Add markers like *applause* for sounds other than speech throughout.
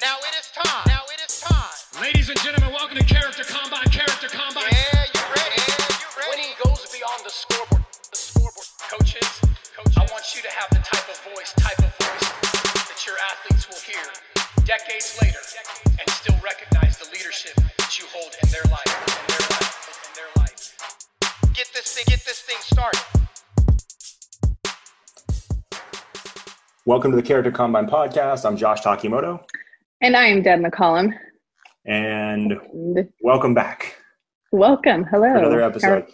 Now it is time. Now it is time. Ladies and gentlemen, welcome to Character Combine. Character Combine. Yeah, you ready? Yeah, you ready? Winning goes beyond the scoreboard. The scoreboard. Coaches, coaches, I want you to have the type of voice, type of voice that your athletes will hear decades later and still recognize the leadership that you hold in their life, in their life, in their life. Get this thing. Get this thing started. Welcome to the Character Combine podcast. I'm Josh Takimoto, And I'm Deb McCollum. and And welcome back welcome. Hello. another episode.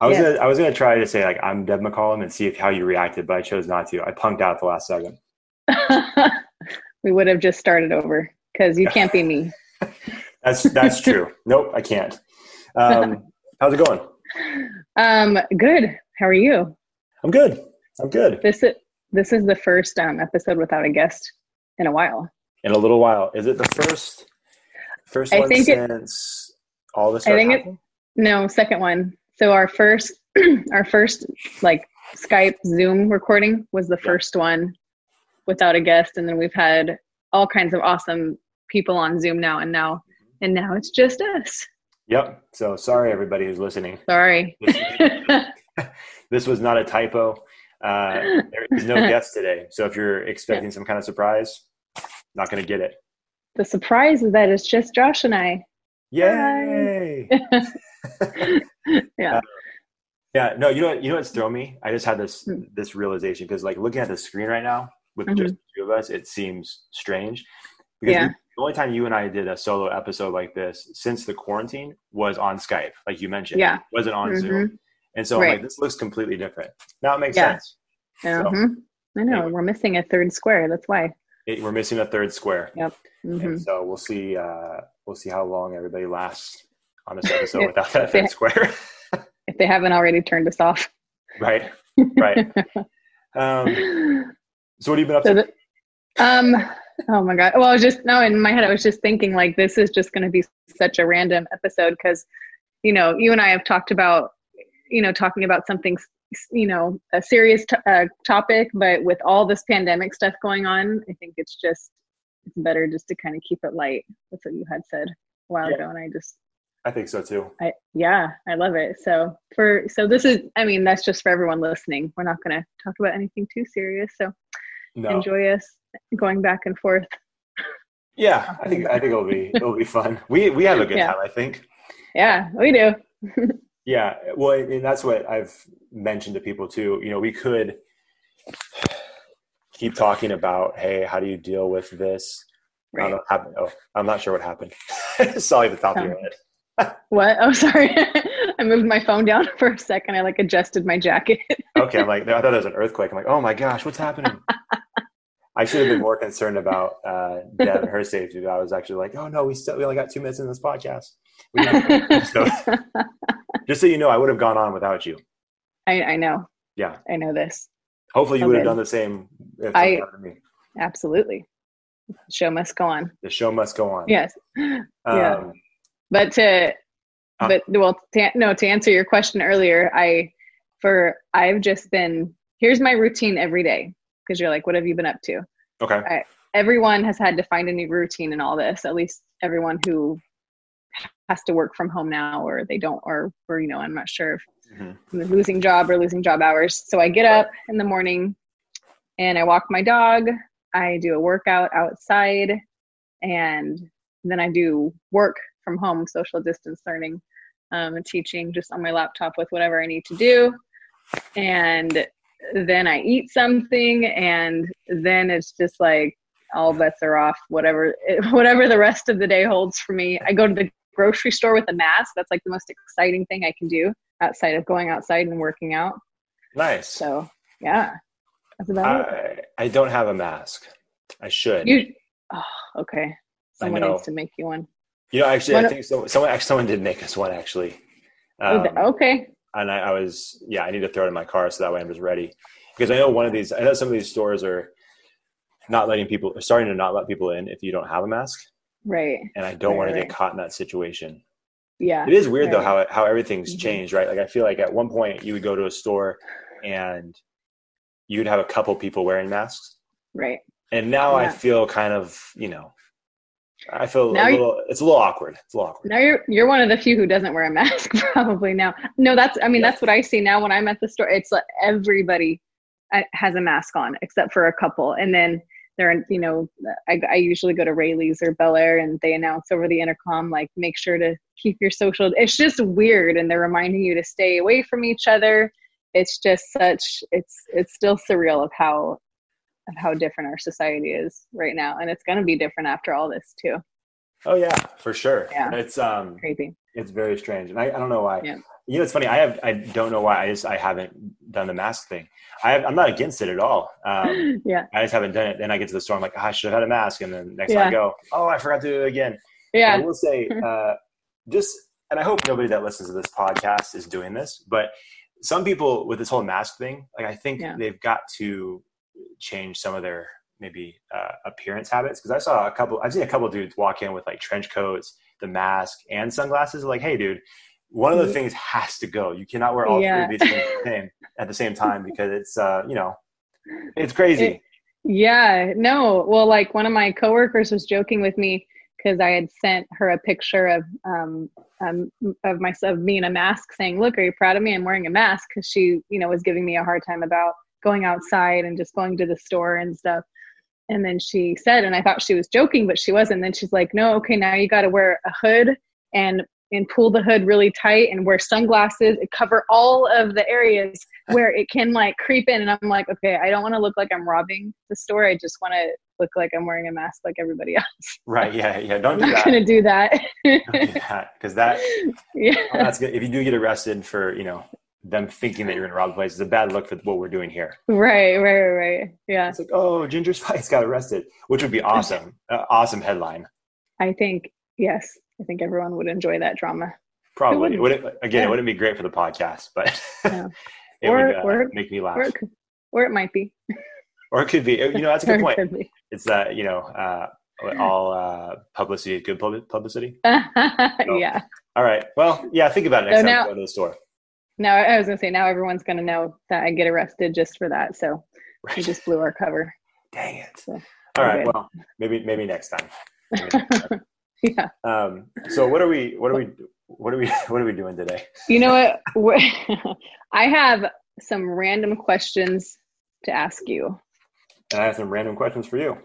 I was yes. gonna I was gonna try to say like I'm Deb McCollum and see if how you reacted, but I chose not to. I punked out the last second. *laughs* We would have just started over because you can't be me. *laughs* That's that's true. *laughs* nope, I can't. Um, how's it going? Um, good. How are you? I'm good. I'm good. This is this is the first um, episode without a guest in a while. In a little while, is it the first first I one think it- since all this? I think it- No, second one. So our first *clears throat* our first like Skype Zoom recording was the Yeah. first one without a guest, and then we've had all kinds of awesome people on Zoom now, and now and now it's just us. Yep. So sorry everybody who's listening. Sorry. *laughs* *laughs* this was not a typo. Uh, there is no *laughs* guest today. So if you're expecting some kind of surprise, not going to get it. the surprise is that it's just Josh and I. Yay! *laughs* Yeah. yeah. No, you know what? You know what's thrown me? I just had this Hmm. this realization because like looking at the screen right now with Mhm. just the two of us, it seems strange. Because Yeah. we- the only time you and I did a solo episode like this since the quarantine was on Skype, like you mentioned. Yeah. It wasn't on Mhm. Zoom. And so I'm Right. like, this looks completely different. Now it makes Yeah. sense. Uh-huh. I know. Anyway. We're missing a third square. That's why. It, we're missing a third square. hmm and so we'll see uh we'll see how long everybody lasts on this *laughs* episode Yeah. without that third square *laughs* If they haven't already turned us off. right right *laughs* um so what have you been up So to the, um, oh my God. Well, I was just, no, in my head, I was just thinking like, this is just going to be such a random episode because, you know, you and I have talked about, you know, talking about something, you know, a serious t- uh, topic, but with all this pandemic stuff going on, I think it's just, it's better just to kind of keep it light. That's what you had said a while Yeah. ago. And I just, i think so too I yeah, I love it. So for so this is I mean that's just for everyone listening. We're not going to talk about anything too serious. So no enjoy us going back and forth. yeah i think i think it'll be it'll be fun we we have a good Yeah. time i think Yeah, we do. *laughs* yeah well and that's what i've mentioned to people too you know we could keep talking about hey how do you deal with this Right. happened. Oh, I'm not sure what happened. *laughs* sorry, the top of your oh. head. *laughs* What? Oh, sorry. *laughs* I moved my phone down for a second. I like adjusted my jacket. okay, I'm like, I thought it was an earthquake. I'm like, oh my gosh, what's happening? I should have been more concerned about *laughs* uh, Deb and her safety. But I was actually like, oh no, we still we only got two minutes in this podcast. So, *laughs* just so you know, I would have gone on without you. I, I know. Yeah. I know this. Hopefully, you would have done the same. If I- it happened me. Absolutely. Show must go on. The show must go on. Yes. Um, yeah. But to Uh. but well to, no to answer your question earlier i for i've just been here's my routine every day because you're like what have you been up to? Okay. everyone has had to find a new routine in all this at least everyone who has to work from home now or they don't or or you know i'm not sure if Mhm. I'm losing job or losing job hours. So i get up in the morning and i walk my dog. I do a workout outside and then i do work from home social distance learning um, and teaching just on my laptop with whatever i need to do. And then i eat something and then it's just like all bets are off whatever *laughs* whatever the rest of the day holds for me i go to the grocery store with a mask that's like the most exciting thing i can do outside of going outside and working out Nice. so yeah that's about it I, I don't have a mask. I should. you oh okay someone needs to make you one. You know, actually, One I think so, someone actually someone did make us one actually. Oh, Um, okay and I, I was yeah, I need to throw it in my car so that way I'm just ready. Because I know one of these, I know some of these stores are not letting people, starting to not let people in if you don't have a mask, right and I don't Right, want to get caught in that situation. yeah It is weird though how how everything's Mhm. changed, right? Like I feel like at one point you would go to a store and you'd have a couple people wearing masks, right and now I feel kind of you know I feel Now a little. It's a little awkward. It's a little awkward. Now you're you're one of the few who doesn't wear a mask *laughs* probably now. No, that's I mean Yeah. that's what I see now when I'm at the store. It's like everybody uh, has a mask on except for a couple, and then they're you know I, I usually go to Raley's or Bel Air and they announce over the intercom like make sure to keep your social. It's just weird, and they're reminding you to stay away from each other. It's just such it's it's still surreal of how of how different our society is right now, and it's going to be different after all this too. Oh yeah, for sure. Yeah. It's um, Crazy. it's very strange, and I, I don't know why. Yeah. You know, it's funny. I have I don't know why. I just I haven't done the mask thing. I have, I'm not against it at all. Um, *laughs* yeah. I just haven't done it. Then I get to the store. I'm like, "Ah, I should have had a mask. And then next time I go, oh, I forgot to do it again. Yeah. I will say, *laughs* uh, just, and I hope nobody that listens to this podcast is doing this, but some people with this whole mask thing, like I think Yeah. they've got to change some of their maybe uh, appearance habits. Because I saw a couple, I've seen a couple dudes walk in with like trench coats, the mask, and sunglasses. Like, hey, dude. One of the Mhm. things has to go. You cannot wear all Yeah. three of these things at the same- *laughs* at the same time because it's, uh, you know, it's crazy. It- Yeah, no. Well, like one of my coworkers was joking with me because I had sent her a picture of um, um of myself me in a mask, saying, "Look, are you proud of me? I'm wearing a mask." Because she, you know, was giving me a hard time about going outside and just going to the store and stuff. And then she said, and I thought she was joking, but she wasn't. then she's like, "No, okay, now you got to wear a hood and and pull the hood really tight and wear sunglasses and cover all of the areas where it can like creep in and i'm like okay i don't want to look like i'm robbing the store i just want to look like i'm wearing a mask like everybody else right. Yeah. Yeah. Don't i'm *laughs* do not that. gonna do that do that. Because that, *laughs* yeah Well, that's good. If you do get arrested for, you know, them thinking that you're going to rob the place, is a bad look for what we're doing here. right right right right yeah It's like, oh, Ginger Spice got arrested, which would be awesome. *laughs* Uh, awesome headline. i think yes i think everyone would enjoy that drama Probably. It wouldn't? wouldn't, again, Yeah. it wouldn't be great for the podcast, but *laughs* Yeah. it Or- would uh, or- make me laugh. or it could, or it might be Or it could be. You know, that's a *laughs* good point. be. It's that, you know, uh, all uh, publicity is good pub- publicity. yeah All right. Well, yeah, think about it next So time now- you go to the store. Now i was gonna say now everyone's gonna know that i get arrested just for that so we just blew our cover *laughs* Dang it. So, All right. good. Well, maybe maybe next time. Maybe next time. *laughs* yeah Um, so what are we what are we what are we *laughs* what are we doing today? You know what? I have some random questions to ask you. And I have some random questions for you.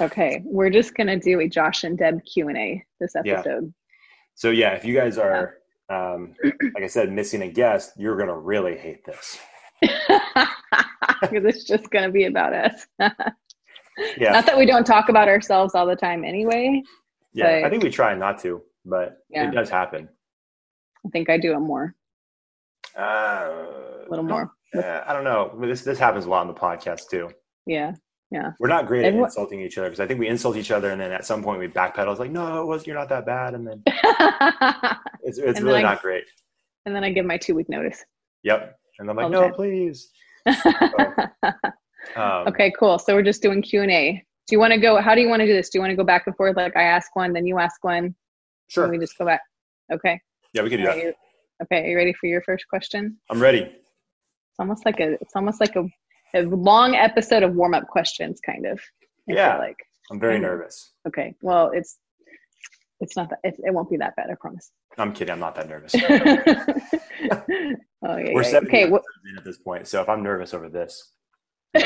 Okay, we're just gonna do a Josh and Deb Q and A this episode. Yeah. episode. So yeah, if you guys are um, like I said, missing a guest, you're gonna really hate this. *laughs* Because it's just gonna be about us. *laughs* Yeah, Not that we don't talk about ourselves all the time anyway. yeah. I think we try not to, but Yeah. it does happen. I think I do it more, Uh, a little more. uh, I don't know. This this happens a lot on the podcast too. Yeah. We're not great at insulting each other because I think we insult each other, and then at some point we backpedal. It's like, no, it was you're not that bad, and then *laughs* it's it's And really I- not great. and then I give my two week notice. Yep. And I'm like, no, please. *laughs* Um, okay, cool. So we're just doing Q and A. Do you want to go? How do you want to do this? Do you want to go back and forth? Like I ask one, then you ask one. Sure. And we just go back. Okay. Yeah, we can do Are that. you- okay. Are you ready for your first question? I'm ready. It's almost like a. It's almost like a, a long episode of warm up questions, kind of. I Yeah. Like I'm very Mhm. nervous. okay. Well, it's. It's not that. It, it won't be that bad. I promise. I'm kidding. I'm not that nervous. *laughs* oh yeah. We're yeah. seven Okay. at this point, so if I'm nervous over this, *laughs* by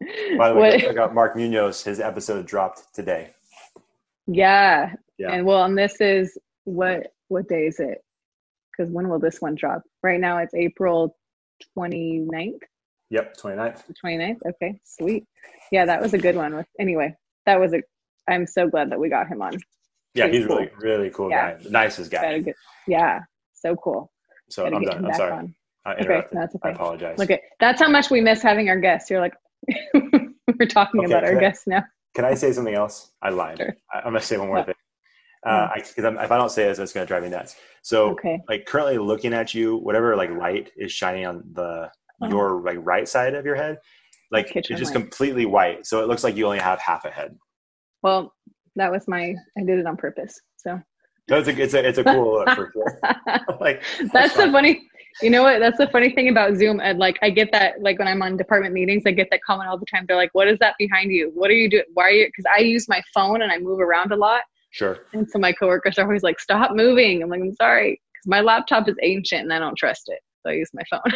the way, check out Mark Munoz. His episode dropped today. yeah. Yeah. And well, and this is what what day is it? Because when will this one drop? Right now it's April 29th. Yep, 29th. The 29th? Okay, sweet. Yeah, that was a good one. With anyway, that was a. I'm so glad that we got him on. Yeah, he's really, cool. really cool Yeah. guy. The nicest guy. good. Yeah, so cool. So Gotta I'm done. I'm sorry. on. I Okay, interrupted. that's I okay. apologize. Look at that's how much we miss having our guests. You're like, *laughs* we're talking Okay, about our I- guests now. Can I say something else? I lied. Sure. I, I'm gonna say one more thing. Uh, I, cause I'm, if I don't say this, it's gonna drive me nuts. So, Okay. like currently looking at you, whatever like light is shining on the Oh. your like right side of your head, like it's just light. completely white. So it looks like you only have half a head. Well, that was my. I did it on purpose. So that's a it's a it's a cool look for sure. *laughs* *laughs* like that's the funny. You know what? That's the funny thing about Zoom. And like, I get that, like, when I'm on department meetings, I get that comment all the time. They're like, what is that behind you? What are you doing? Why are you? Because I use my phone and I move around a lot. Sure. And so my coworkers are always like, stop moving. I'm like, I'm sorry. Because my laptop is ancient and I don't trust it. So I use my phone. *laughs*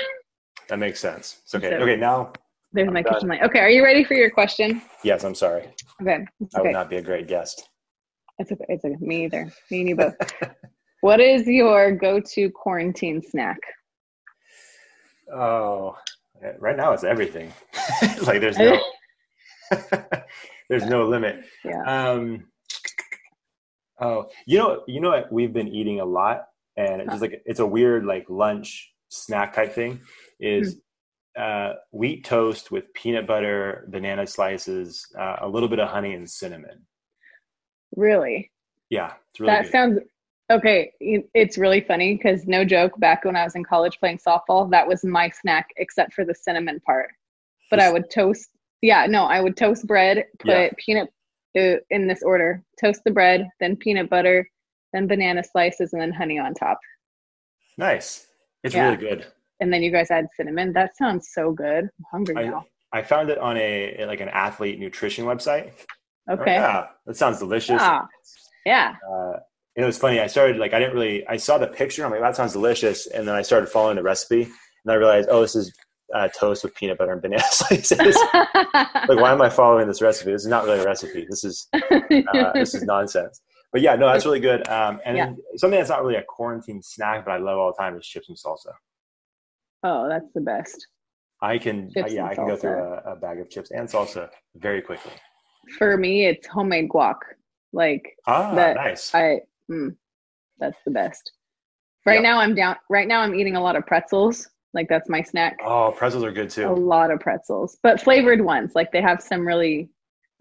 That makes sense. It's okay. So- Okay, now, There's I'm my done. kitchen light. Okay. Are you ready for your question? yes, I'm sorry. Okay. It's I would not be a great guest. It's okay. It's okay. Me either. Me and you both. *laughs* what is your go to quarantine snack? Oh, right now it's everything. *laughs* like there's no, there's no limit. Yeah. Um, oh, you know, you know what we've been eating a lot, and it's just like it's a weird like lunch snack type thing. Is Hmm. uh, wheat toast with peanut butter, banana slices, uh, a little bit of honey and cinnamon. Really? Yeah, it's really that good. sounds okay. It's really funny because no joke, back when I was in college playing softball, that was my snack except for the cinnamon part. But I would toast. Yeah, no, I would toast bread, put Yeah. peanut in this order: toast the bread, then peanut butter, then banana slices, and then honey on top. nice. It's Yeah. really good. And then you guys add cinnamon. That sounds so good. I'm hungry I, now. I found it on a like an athlete nutrition website. Like, Okay. yeah, that sounds delicious. Ah, yeah. uh, it was funny. I started like I didn't really. I saw the picture. I'm like, that sounds delicious, and then I started following the recipe, and I realized, oh, this is uh, toast with peanut butter and banana *laughs* slices. like, why am I following this recipe? This is not really a recipe. This is *laughs* uh, this is nonsense. But yeah, no, that's really good. Um, and then something that's not really a quarantine snack, but I love all the time is chips and salsa. oh, that's the best. I can, uh, yeah, I can go through a, a bag of chips and salsa very quickly. For me, it's homemade guac. Like Ah, That- nice. I, mm, that's the best. Right Yep. now, I'm down. Right now, I'm eating a lot of pretzels. Like that's my snack. oh, pretzels are good too. A lot of pretzels, but flavored ones. Like they have some really,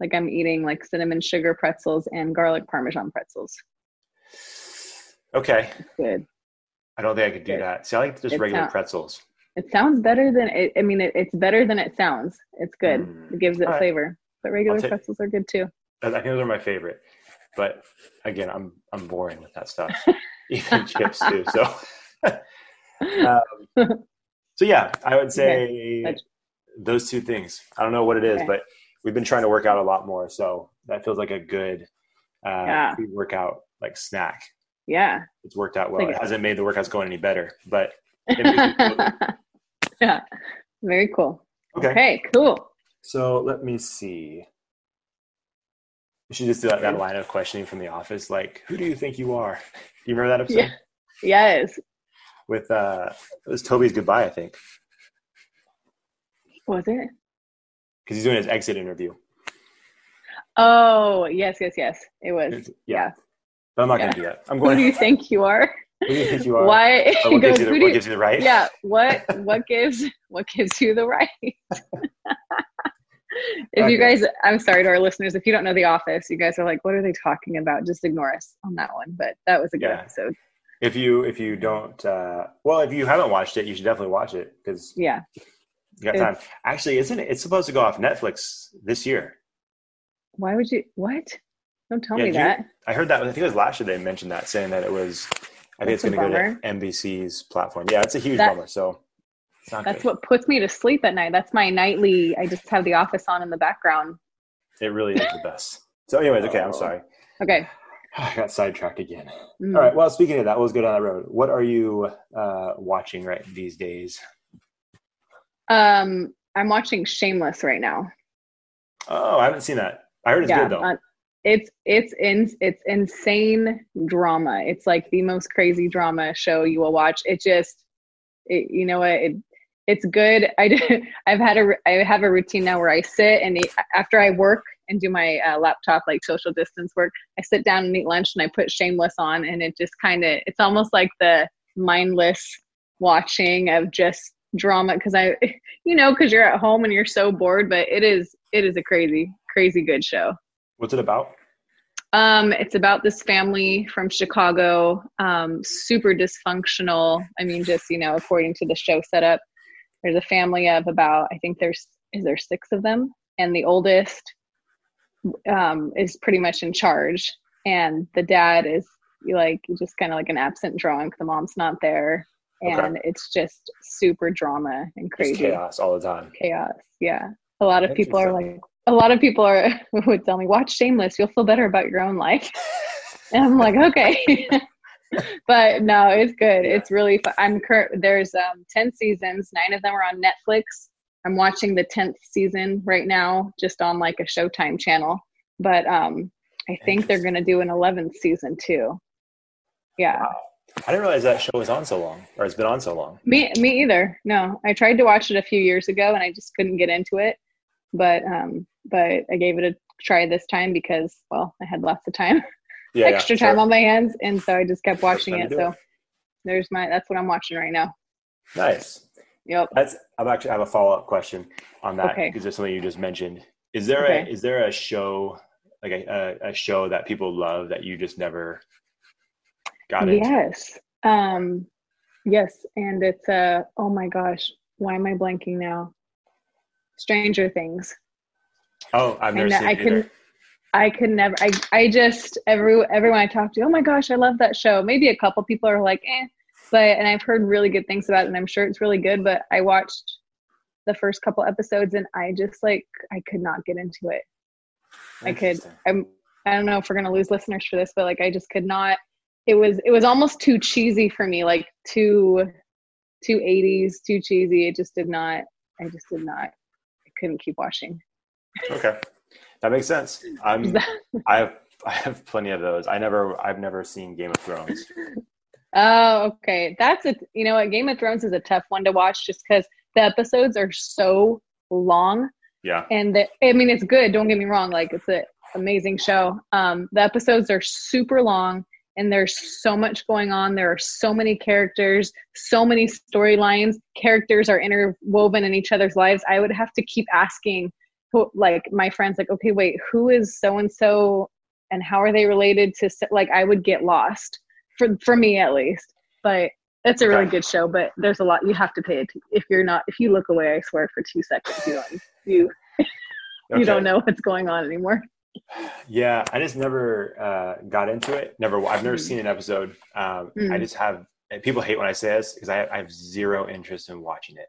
like I'm eating like cinnamon sugar pretzels and garlic parmesan pretzels. Okay, Good. I don't think I could do Good. that. See, I like just It regular sound- pretzels. It sounds better than it. I mean, it, it's better than it sounds. It's good. Mm. It gives it All right. flavor. But regular take- pretzels are good too. I think those are my favorite. But again, I'm I'm boring with that stuff. *laughs* Even chips too. So, *laughs* um, *laughs* so yeah, I would say That's- those two things. I don't know what it is, Okay. but we've been trying to work out a lot more. So that feels like a good uh, Yeah. pre-workout like snack. Yeah. It's worked out well. Like- it hasn't made the workouts going any better, but *laughs* it makes me feel good. yeah. Very cool. okay. Okay. Cool. So let me see. We should just do that, that line of questioning from The Office. Like, who do you think you are? Do you remember that episode? Yeah. Yes. With uh, it was Toby's goodbye, I think, Was it? because he's doing his exit interview. Oh, yes, yes, yes. It was. It's- Yeah. but I'm not Yeah. gonna do that. I'm going Who do you think you are? who do you think you are? Why? Or He what, *laughs* gives you the, "Who what you-" gives you the right? yeah. What? *laughs* What gives? What gives you the right? *laughs* if you guys, I'm sorry to our listeners. If you don't know The Office, you guys are like, "What are they talking about?" Just ignore us on that one. But that was a good Yeah. episode. If you if you don't, uh, well, if you haven't watched it, you should definitely watch it because Yeah. you got time. Actually, isn't it? It's supposed to go off Netflix this year. Why would you? What? Don't tell Yeah, me you- that. I heard that. I think it was last year they mentioned that, saying that it was. I think That's it's going to go to NBC's platform. Yeah, it's a huge That- bummer. So it's not That's good. what puts me to sleep at night. That's my nightly. I just have The Office on in the background. It really is the best. So, anyways, okay, I'm Oh. sorry. Okay. *sighs* I got sidetracked again. Mm. All right. Well, speaking of that, let's go down that road. What are you uh, watching right these days? Um, I'm watching Shameless right now. Oh, I haven't seen that. I heard it's good though. uh, it's it's in it's insane drama. It's like the most crazy drama show you will watch. It just, it, you know what? It, it's good. *laughs* I do, I've had a I have a routine now where I sit and after I work and do my uh, laptop like social distance work, I sit down and eat lunch and I put Shameless on and it just kind of it's almost like the mindless watching of just drama because I *laughs* you know because you're at home and you're so bored but it is it is a crazy crazy good show What's it about? um, it's about this family from Chicago, um, super dysfunctional. I mean, just you know, according to the show setup, there's a family of about I think there's is there six of them, and the oldest um, is pretty much in charge, and the dad is like just kind of like an absent drunk. The mom's not there, and it's just super drama and Just crazy chaos all the time. chaos. Yeah. A lot of people are like, a lot of people are *laughs* would tell me, watch Shameless, you'll feel better about your own life. *laughs* and I'm like, okay. *laughs* but no, it's good. It's really fun. I'm current. There's um, 10 seasons, nine of them are on Netflix. I'm watching the 10th season right now, just on like a Showtime channel. But um, I think they're going to do an 11th season too. Yeah. Wow. I didn't realize that show was on so long, or it's been on so long. Me, me either. No, I tried to watch it a few years ago and I just couldn't get into it. But um, but I gave it a try this time because well, I had lots of time, *laughs* Yeah, yeah, extra sure. time on my hands, and so I just kept watching it. So it. there's my that's what I'm watching right now. Nice. Yep. That's. I'm actually I have a follow up question on that Okay. because there's something you just mentioned. Is there Okay. a is there a show like a, a, a show that people love that you just never got into? Yes. Um, yes, and it's uh oh my gosh, why am I blanking now? Stranger Things. Oh, I've never And seen I either. can I could never I I just every everyone I talk to, oh my gosh, I love that show. Maybe a couple people are like, eh, but and I've heard really good things about it and I'm sure it's really good, but I watched the first couple episodes and I just like I could not get into it. I could I'm I don't know if we're gonna lose listeners for this, but like I just could not it was it was almost too cheesy for me, like too too 80s, too cheesy. It just did not I just did not I couldn't keep watching. Okay, that makes sense. *laughs* I'm. I have. I have plenty of those. I never. I've never seen Game of Thrones. Oh, okay. That's a you know what Game of Thrones is a tough one to watch just because the episodes are so long Yeah. and the, I mean it's good. Don't get me wrong. Like it's an amazing show. Um, the episodes are super long and there's so much going on. There are so many characters, so many storylines. Characters are interwoven in each other's lives. I would have to keep asking, who, like my friends, like, okay, wait, who is so and so, and how are they related to? Like, I would get lost for for me at least. But it's a really Okay. good show. But there's a lot you have to pay. If you're not, if you look away, I swear for two seconds, you don't you you Okay. don't know what's going on anymore. Yeah, I just never uh, got into it. Never. I've never Mm. seen an episode. Um, I Mm. just have. People hate when I say this because I, I have zero interest in watching it.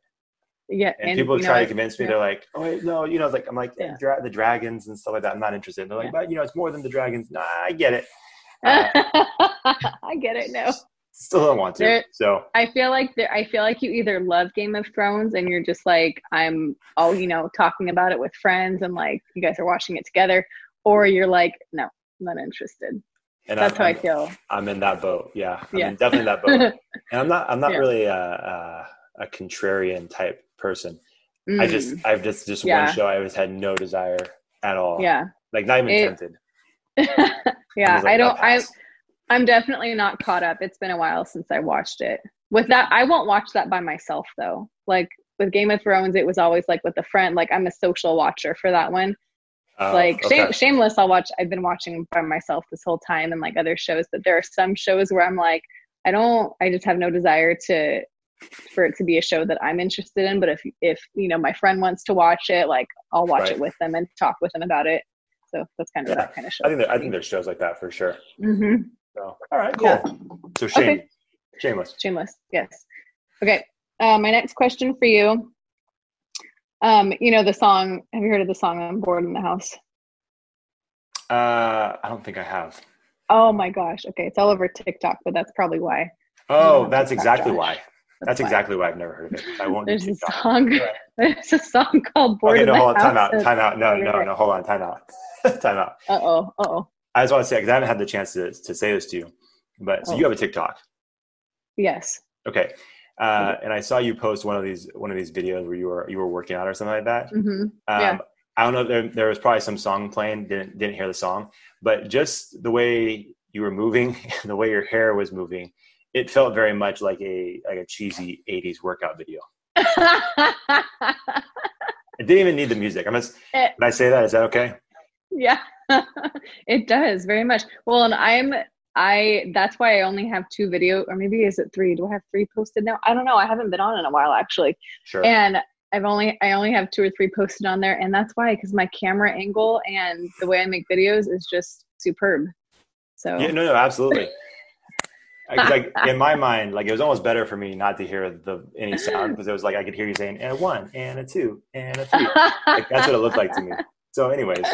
Yeah, And, people you know, try to I- convince me. yeah. They're like, "Oh wait, no, you know, like I'm like Yeah. dra- the dragons and stuff like that. I'm not interested." And they're like, Yeah. "But you know, it's more than the dragons." Nah, I get it. *laughs* I get it now. Still don't want to. There- so I feel like there, I feel like you either love Game of Thrones and you're just like I'm all you know talking about it with friends and like you guys are watching it together, or you're like no, not interested. and That's I'm, how I I'm- feel. I'm in that boat. Yeah, I'm Yeah. in- definitely that boat. *laughs* and I'm not. I'm not Yeah. really a, a, a contrarian type person. I just. Mm, I've just just Yeah. one show. I always had no desire at all. yeah, Like not even It- tempted. *laughs* yeah. I don't. "I'll I pass." I'm definitely not caught up. It's been a while since I watched it. With that, I won't watch that by myself though. Like with Game of Thrones, it was always like with a friend. Like I'm a social watcher for that one. Oh, like okay. shame, shameless i'll watch i've been watching by myself this whole time and like other shows but there are some shows where i'm like i don't i just have no desire to for it to be a show that i'm interested in but if if you know my friend wants to watch it like i'll watch Right. it with them and talk with them about it so that's kind of Yeah. that kind of show I think there, I think there's shows like that for sure. hmm So all right, cool. Yeah. So shame, Okay. shameless. shameless yes okay uh, my next question for you um you know the song have you heard of the song i'm bored in the house Uh, I don't think I have. oh my gosh okay it's all over tiktok but that's probably why Oh, that's TikTok, exactly why. That's exactly why I've never heard of it. I won't. do There's a song. Right. *laughs* There's a song called "Bored Okay, no, hold on. Time out. *laughs* Time out. No, no, no. Hold on. Time out. time out. Uh oh. Uh oh. I just want to say because I haven't had the chance to to say this to you, but so Oh. you have a TikTok. Yes. Okay. Uh, and I saw you post one of these one of these videos where you were you were working out or something like that. hmm Um, Yeah. I don't know. There, there was probably some song playing. Didn't didn't hear the song, but just the way you were moving, *laughs* the way your hair was moving, it felt very much like a like a cheesy '80s workout video. *laughs* I didn't even need the music. I'm just. Did I say that? Is that okay? yeah. *laughs* it does very much. Well, and I'm I. That's why I only have two video, or maybe is it three? Do I have three posted now? I don't know. I haven't been on in a while actually, Sure. and I've only I only have two or three posted on there, and that's why because my camera angle and the way I make videos is just superb. So yeah. No. No. Absolutely. *laughs* Like in my mind, like it was almost better for me not to hear the any sound because it was like I could hear you saying and a one and a two and a three. Like that's what it looked like to me. So, anyways,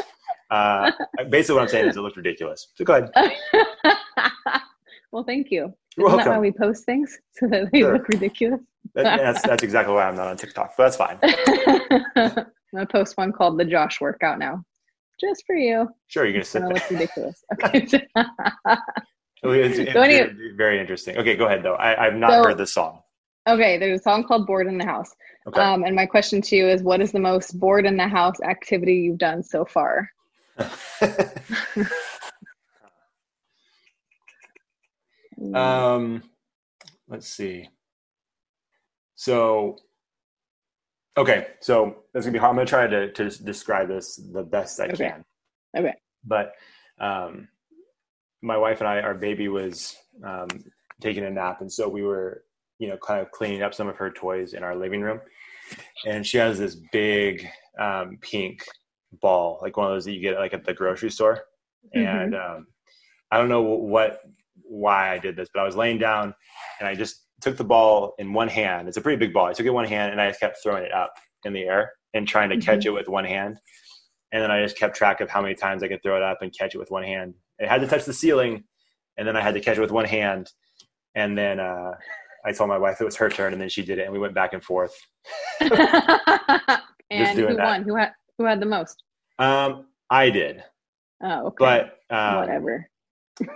uh, basically what I'm saying is it looked ridiculous. So go ahead. well, thank you. You're Isn't that why we post things *laughs* so that they Sure. look ridiculous? That- that's that's exactly why I'm not on TikTok, but that's fine. *laughs* I'm gonna post one called the Josh workout now, just for you. Sure, you're gonna sit gonna look ridiculous. Okay. *laughs* It's, it's So very, very interesting. Okay, go ahead though. I, I've not So- heard this song. okay. There's a song called "Bored in the House," Okay. um, and my question to you is, what is the most bored in the house activity you've done so far? *laughs* Um, let's see. So, okay, so that's gonna be hard. I'm gonna try to to describe this the best I Okay. can. okay. But um, my wife and I, our baby was um, taking a nap, and so we were, you know, kind of cleaning up some of her toys in our living room. And she has this big um, pink ball, like one of those that you get like at the grocery store. And um, I don't know what, why I did this, but I was laying down and I just took the ball in one hand. It's a pretty big ball. I took it in one hand and I just kept throwing it up in the air and trying to catch it with one hand. And then I just kept track of how many times I could throw it up and catch it with one hand. It had to touch the ceiling, and then I had to catch it with one hand. And then uh, I told my wife it was her turn, and then she did it, and we went back and forth. *laughs* and who that. won? Who had who had the most? Um, I did, Oh, okay. but um, whatever.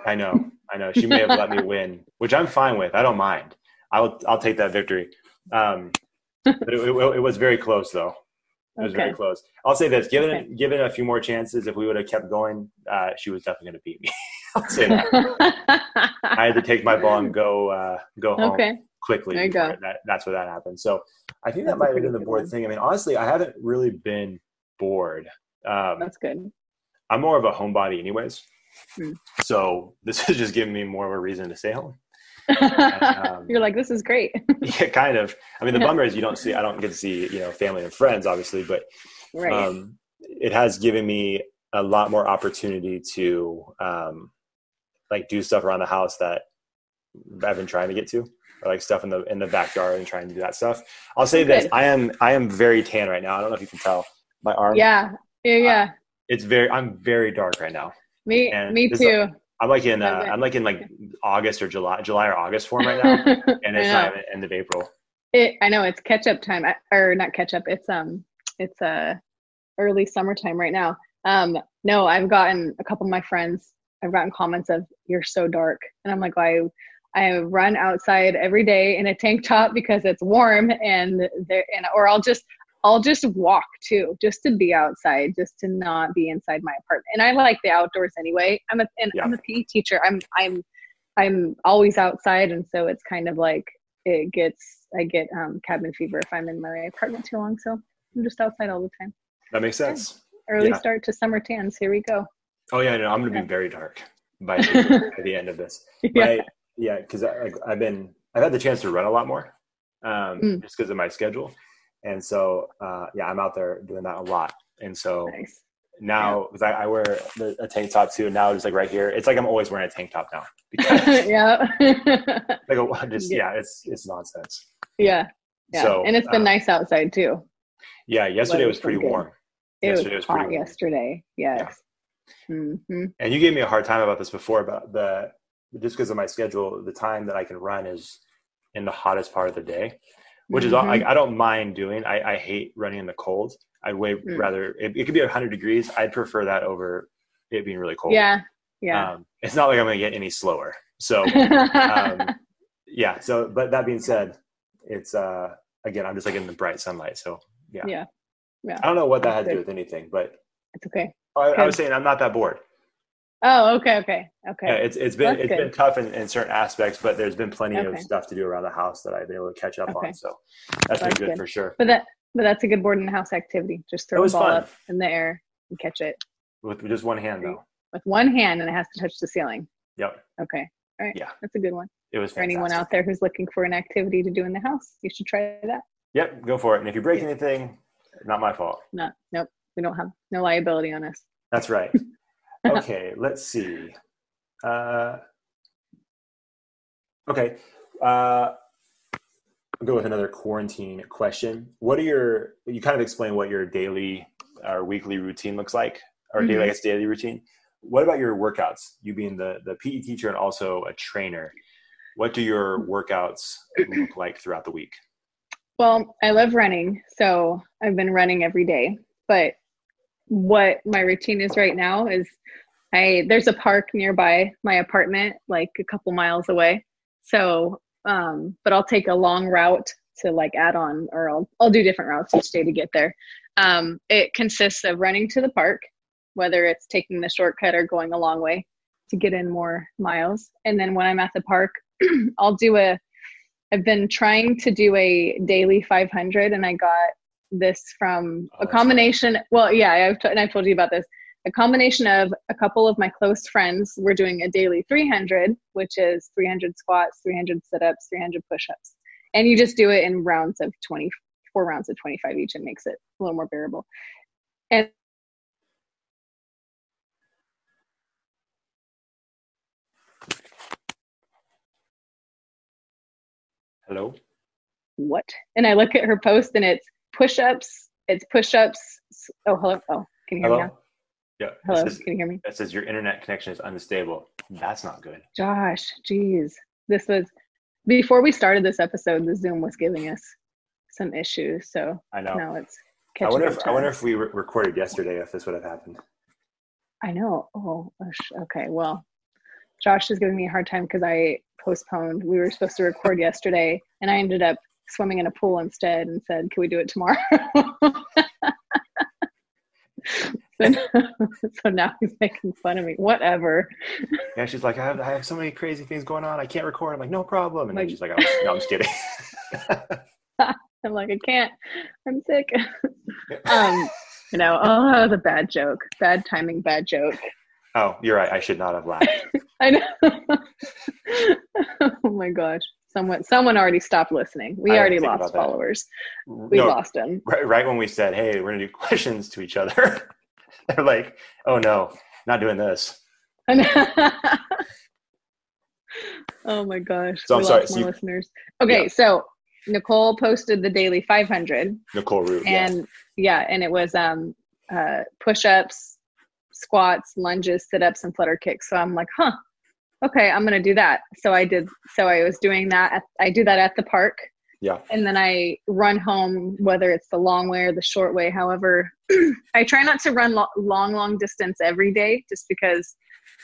I know, I know. She may have let me *laughs* win, which I'm fine with. I don't mind. I'll I'll take that victory. Um, but it, it, it was very close, though. It was very close. I'll say this: given Okay. given a few more chances, if we would have kept going, uh, she was definitely going to beat me. *laughs* I'll say that. *laughs* I had to take my ball and go uh, go home okay. quickly. There you go. That, that's where that happened. So I think That's that might have been the bored one. thing. I mean, honestly, I haven't really been bored. Um, That's good. I'm more of a homebody, anyways. Hmm. So this *laughs* is just giving me more of a reason to stay home. Um, *laughs* You're like, this is great. *laughs* Yeah, kind of. I mean, the bummer is you don't see. I don't get to see you know family and friends, obviously, but right. um, it has given me a lot more opportunity to um, like do stuff around the house that I've been trying to get to, or like stuff in the in the backyard and trying to do that stuff. I'll say this: I am I am very tan right now. I don't know if you can tell my arm. yeah. Yeah. Yeah. it's very. I'm very dark right now. me. and Me too. I'm like in uh. I'm like in like August or July, July or August form right *laughs* now, and it's not end of April. It, I know it's catch up time, I- or not catch up. It's um, it's uh, early summertime right now. Um, no, I've gotten a couple of my friends. I've gotten comments of "You're so dark," and I'm like, I, I run outside every day in a tank top because it's warm, and there, and or I'll just, I'll just walk too, just to be outside, just to not be inside my apartment. And I like the outdoors anyway. I'm a, and I'm a PE teacher. I'm, I'm, I'm always outside, and so it's kind of like it gets I get um, cabin fever if I'm in my apartment too long. So I'm just outside all the time. That makes sense. Early Yeah. start to summer tans. Here we go. Oh yeah, no, I'm gonna Yeah. be very dark by the, *laughs* by the end of this. yeah. Yeah, because like I've been I've had the chance to run a lot more, um, Mm. just because of my schedule, and so uh, yeah, I'm out there doing that a lot. And so Nice. now, because I, I wear the, a tank top too, now just like right here, it's like I'm always wearing a tank top now *laughs* because yeah. *laughs* like a, just Yeah. yeah, it's it's nonsense. yeah. Yeah. So and it's been uh, nice outside too. Yeah, yesterday was pretty good. warm. It was yesterday was hot pretty warm. yesterday. Yes. hmm And you gave me a hard time about this before about the just because of my schedule, the time that I can run is in the hottest part of the day, which is all Mhm. like I don't mind doing. I, I hate running in the cold. I'd way Mm. rather it, it could be hundred degrees. I'd prefer that over it being really cold. Yeah. Yeah. Um, it's not like I'm gonna get any slower. So *laughs* um, yeah. So but that being said, it's uh again I'm just like in the bright sunlight. So yeah. yeah. Yeah. I don't know what that That's had to do with anything, but It's okay. I, I was saying I'm not that bored. Oh, okay. Okay. Okay. Yeah, it's it's been That's it's good. been tough in, in certain aspects, but there's been plenty of stuff to do around the house that I've been able to catch up Okay. on. So that's been good, good. for sure. But that but that's a good bored in the house activity. Just throw the ball fun. up in the air and catch it With just one hand though. with one hand and it has to touch the ceiling. Yep. Okay. All right. Yeah. That's a good one. It was For anyone out there who's looking for an activity to do in the house, you should try that. Yep, go for it. And if you break anything, not my fault. Not nope. We don't have no liability on us. That's right. *laughs* *laughs* okay, let's see. Uh Okay. Uh, I'll go with another quarantine question. What are your, you kind of explain what your daily or weekly routine looks like, or daily, I Mhm. guess, daily routine. What about your workouts? You being the, the PE teacher and also a trainer, what do your workouts look like throughout the week? Well, I love running, so I've been running every day. But what my routine is right now is I there's a park nearby my apartment, like a couple miles away. So, um, but I'll take a long route to like add on, or I'll I'll do different routes each day to get there. Um, it consists of running to the park, whether it's taking the shortcut or going a long way to get in more miles. And then when I'm at the park, *clears throat* I'll do a I've been trying to do a daily 500, and I got this from Oh, a combination. Well, yeah, I've t- and I've told you about this. A combination of a couple of my close friends. We're doing a daily 300, which is 300 squats, 300 sit-ups, 300 push-ups, and you just do it in rounds of 24 rounds of 25 each, and makes it a little more bearable. And Hello? what? And I look at her post, and it's push-ups. It's push-ups. Oh, hello. Oh, can you hear me now? Hello? Yeah. Hello, says, can you hear me? it says your internet connection is unstable. That's not good. Josh, geez, this was before we started this episode. The Zoom was giving us some issues, so I know. now it's I wonder if I wonder if we re- recorded yesterday if this would have happened. I know. Oh, okay. Well, Josh is giving me a hard time because I postponed. We were supposed to record yesterday, and I ended up swimming in a pool instead, and said, "Can we do it tomorrow?" *laughs* so, *laughs* so now he's making fun of me. Whatever. Yeah, she's like, I have, I have so many crazy things going on. I can't record. I'm like, no problem. And then she's like, oh, no, I'm just kidding. *laughs* I'm like, I can't. I'm sick. um, you know, oh, the bad joke, bad timing, bad joke. oh, you're right. I should not have laughed. I know. oh my gosh, someone, someone already stopped listening. We I already lost followers. We no, lost them. right, right when we said, hey, we're going to do *laughs* questions to each other, *laughs* they're like, oh, no, not doing this. *laughs* Oh my gosh. So I'm we sorry, lost so you- listeners. Okay, Yeah. so Nicole posted the daily 500. Nicole Root. yeah. and yeah and it was um uh push-ups squats lunges sit-ups and flutter kicks so i'm like huh okay i'm gonna do that so i did so i was doing that at, i do that at the park Yeah. and then i run home whether it's the long way or the short way however *clears throat* i try not to run lo- long long distance every day just because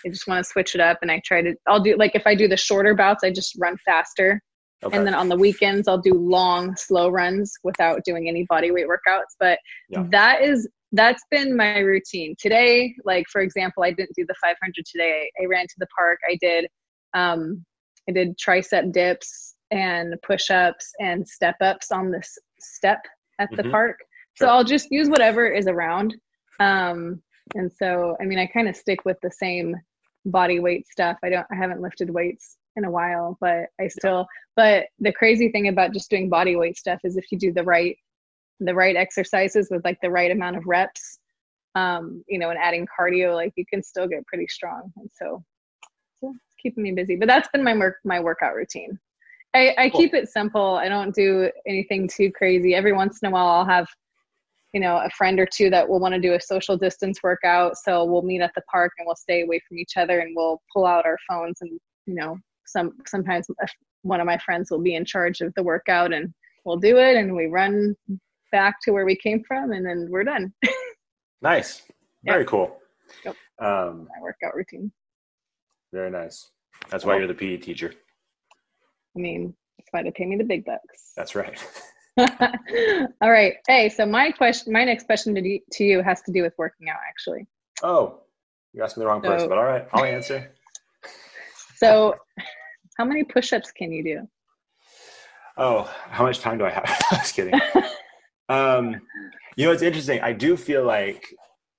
i just want to switch it up and i try to i'll do like if i do the shorter bouts i just run faster Okay. and then on the weekends i'll do long slow runs without doing any body weight workouts but Yeah. that is that's been my routine. Today like for example i didn't do the 500 today. I, ran to the park. I did um i did tricep dips and push-ups and step ups on this step at the Mhm. park. So Sure. i'll just use whatever is around. Um and so i mean i kind of stick with the same body weight stuff. I don't i haven't lifted weights in a while but i still but the crazy thing about just doing body weight stuff is if you do the right the right exercises with like the right amount of reps um you know and adding cardio like you can still get pretty strong. And so, so it's keeping me busy. But that's been my work my workout routine. I i Cool. keep it simple. I don't do anything too crazy. Every once in a while i'll have you know a friend or two that will want to do a social distance workout. So we'll meet at the park and we'll stay away from each other and we'll pull out our phones and you know some sometimes one of my friends will be in charge of the workout and we'll do it and we run back to where we came from and then we're done *laughs* nice. Very cool. Yep. Um, my workout routine very nice. That's why you're the PE teacher. i mean that's why they pay me the big bucks That's right. *laughs* *laughs* all right hey so my question my next question to, you- to you has to do with working out actually Oh, you asked me the wrong person, but all right, I'll answer. so how many push-ups can you do Oh, how much time do I have? I was kidding. Um, you know, it's interesting. I do feel like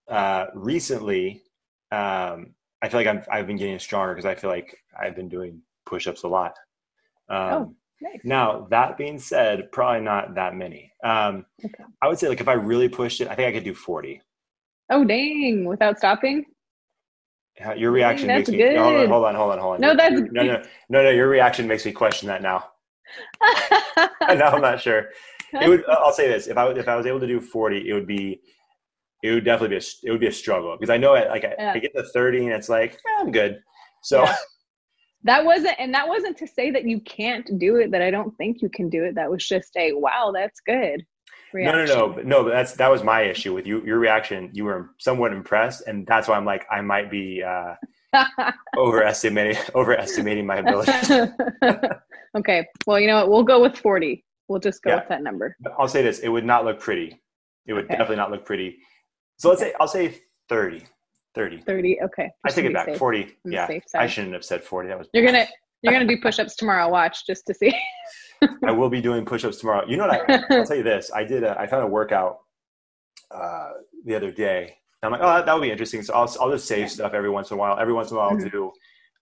uh, recently, um, I feel like I'm, I've been getting stronger because I feel like I've been doing push-ups a lot. Um, Oh, nice. Now, that being said, probably not that many. Um, Okay. I would say, like, if I really pushed it, I think I could do 40. oh dang without stopping Your reaction that's makes me. Hold on, good. hold on, hold on, hold on. No, that's no, no, no, no. Your reaction makes me question that now. *laughs* *laughs* now I'm not sure. It would. I'll say this: if I if I was able to do 40, it would be. It would definitely be a it would be a struggle because I know it like I, Yeah. I get to 30 and it's like eh, I'm good. So Yeah. that wasn't and that wasn't to say that you can't do it that i don't think you can do it that was just a wow that's good no, no, no, but no. But that's that was my issue with you. Your reaction, you were somewhat impressed, and that's why I'm like I might be uh, *laughs* overestimating overestimating my ability. *laughs* okay well you know what we'll go with 40 we'll just go Yeah. with that number I'll say this: it would not look pretty. It would Okay. definitely not look pretty. So let's say I'll say 30. 30. 30 okay I take it back. safe. 40. On the Yeah. I shouldn't have said 40. That was you're gonna you're gonna do push-ups tomorrow watch just to see *laughs* I will be doing push-ups tomorrow. You know what? I, *laughs* I'll tell you this. I did. A, I found a workout uh, the other day. I'm like, oh, that, that would be interesting. So I'll I'll just save Yeah. stuff every once in a while. Every once in a while, I'll Mhm. do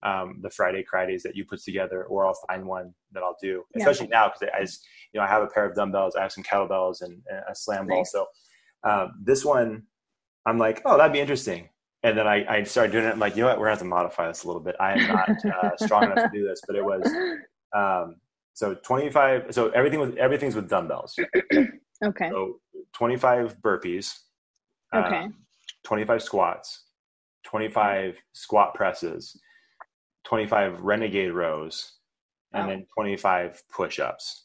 um, the Friday Fridays that you put together, or I'll find one that I'll do. Yeah. Especially now because I, just- you know, I have a pair of dumbbells, I have some kettlebells, and, and a slam ball. Nice. So um, this one, I'm like, oh, that'd be interesting. And then I, I started doing it. I'm like, you know what? We're gonna have to modify this a little bit. I am not uh, strong enough to do this, but it was *laughs* um, so 25 so everything with everything's with dumbbells *clears throat* okay so 25 burpees uh, okay 25 squats 25 squat presses 25 renegade rows and Wow. then 25 push-ups.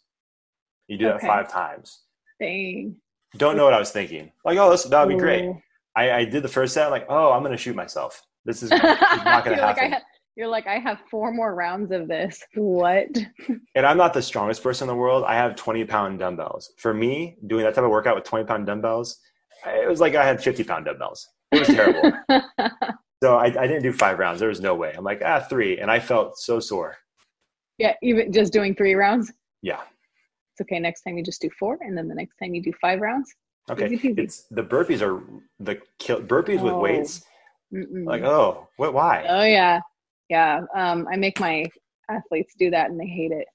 You do that five times. Dang. Don't know what i was thinking. Like oh this, that would be great. I, I did the first set like oh i'm gonna shoot myself. This is, this *laughs* is not like, I happen ha- you're like i have four more rounds of this. What? *laughs* And I'm not the strongest person in the world. I have 20 pound dumbbells. For me, doing that type of workout with 20 pound dumbbells, it was like I had 50 pound dumbbells. It was terrible. *laughs* so I, I didn't do five rounds. There was no way. I'm like, ah, three. And I felt so sore. yeah even just doing three rounds Yeah. it's okay next time you just do four and then the next time you do five rounds Okay. Easy. It's the burpees are the kill burpees with Oh. weights. Mm-mm. Like, oh, what, why? oh yeah yeah um i make my athletes do that and they hate it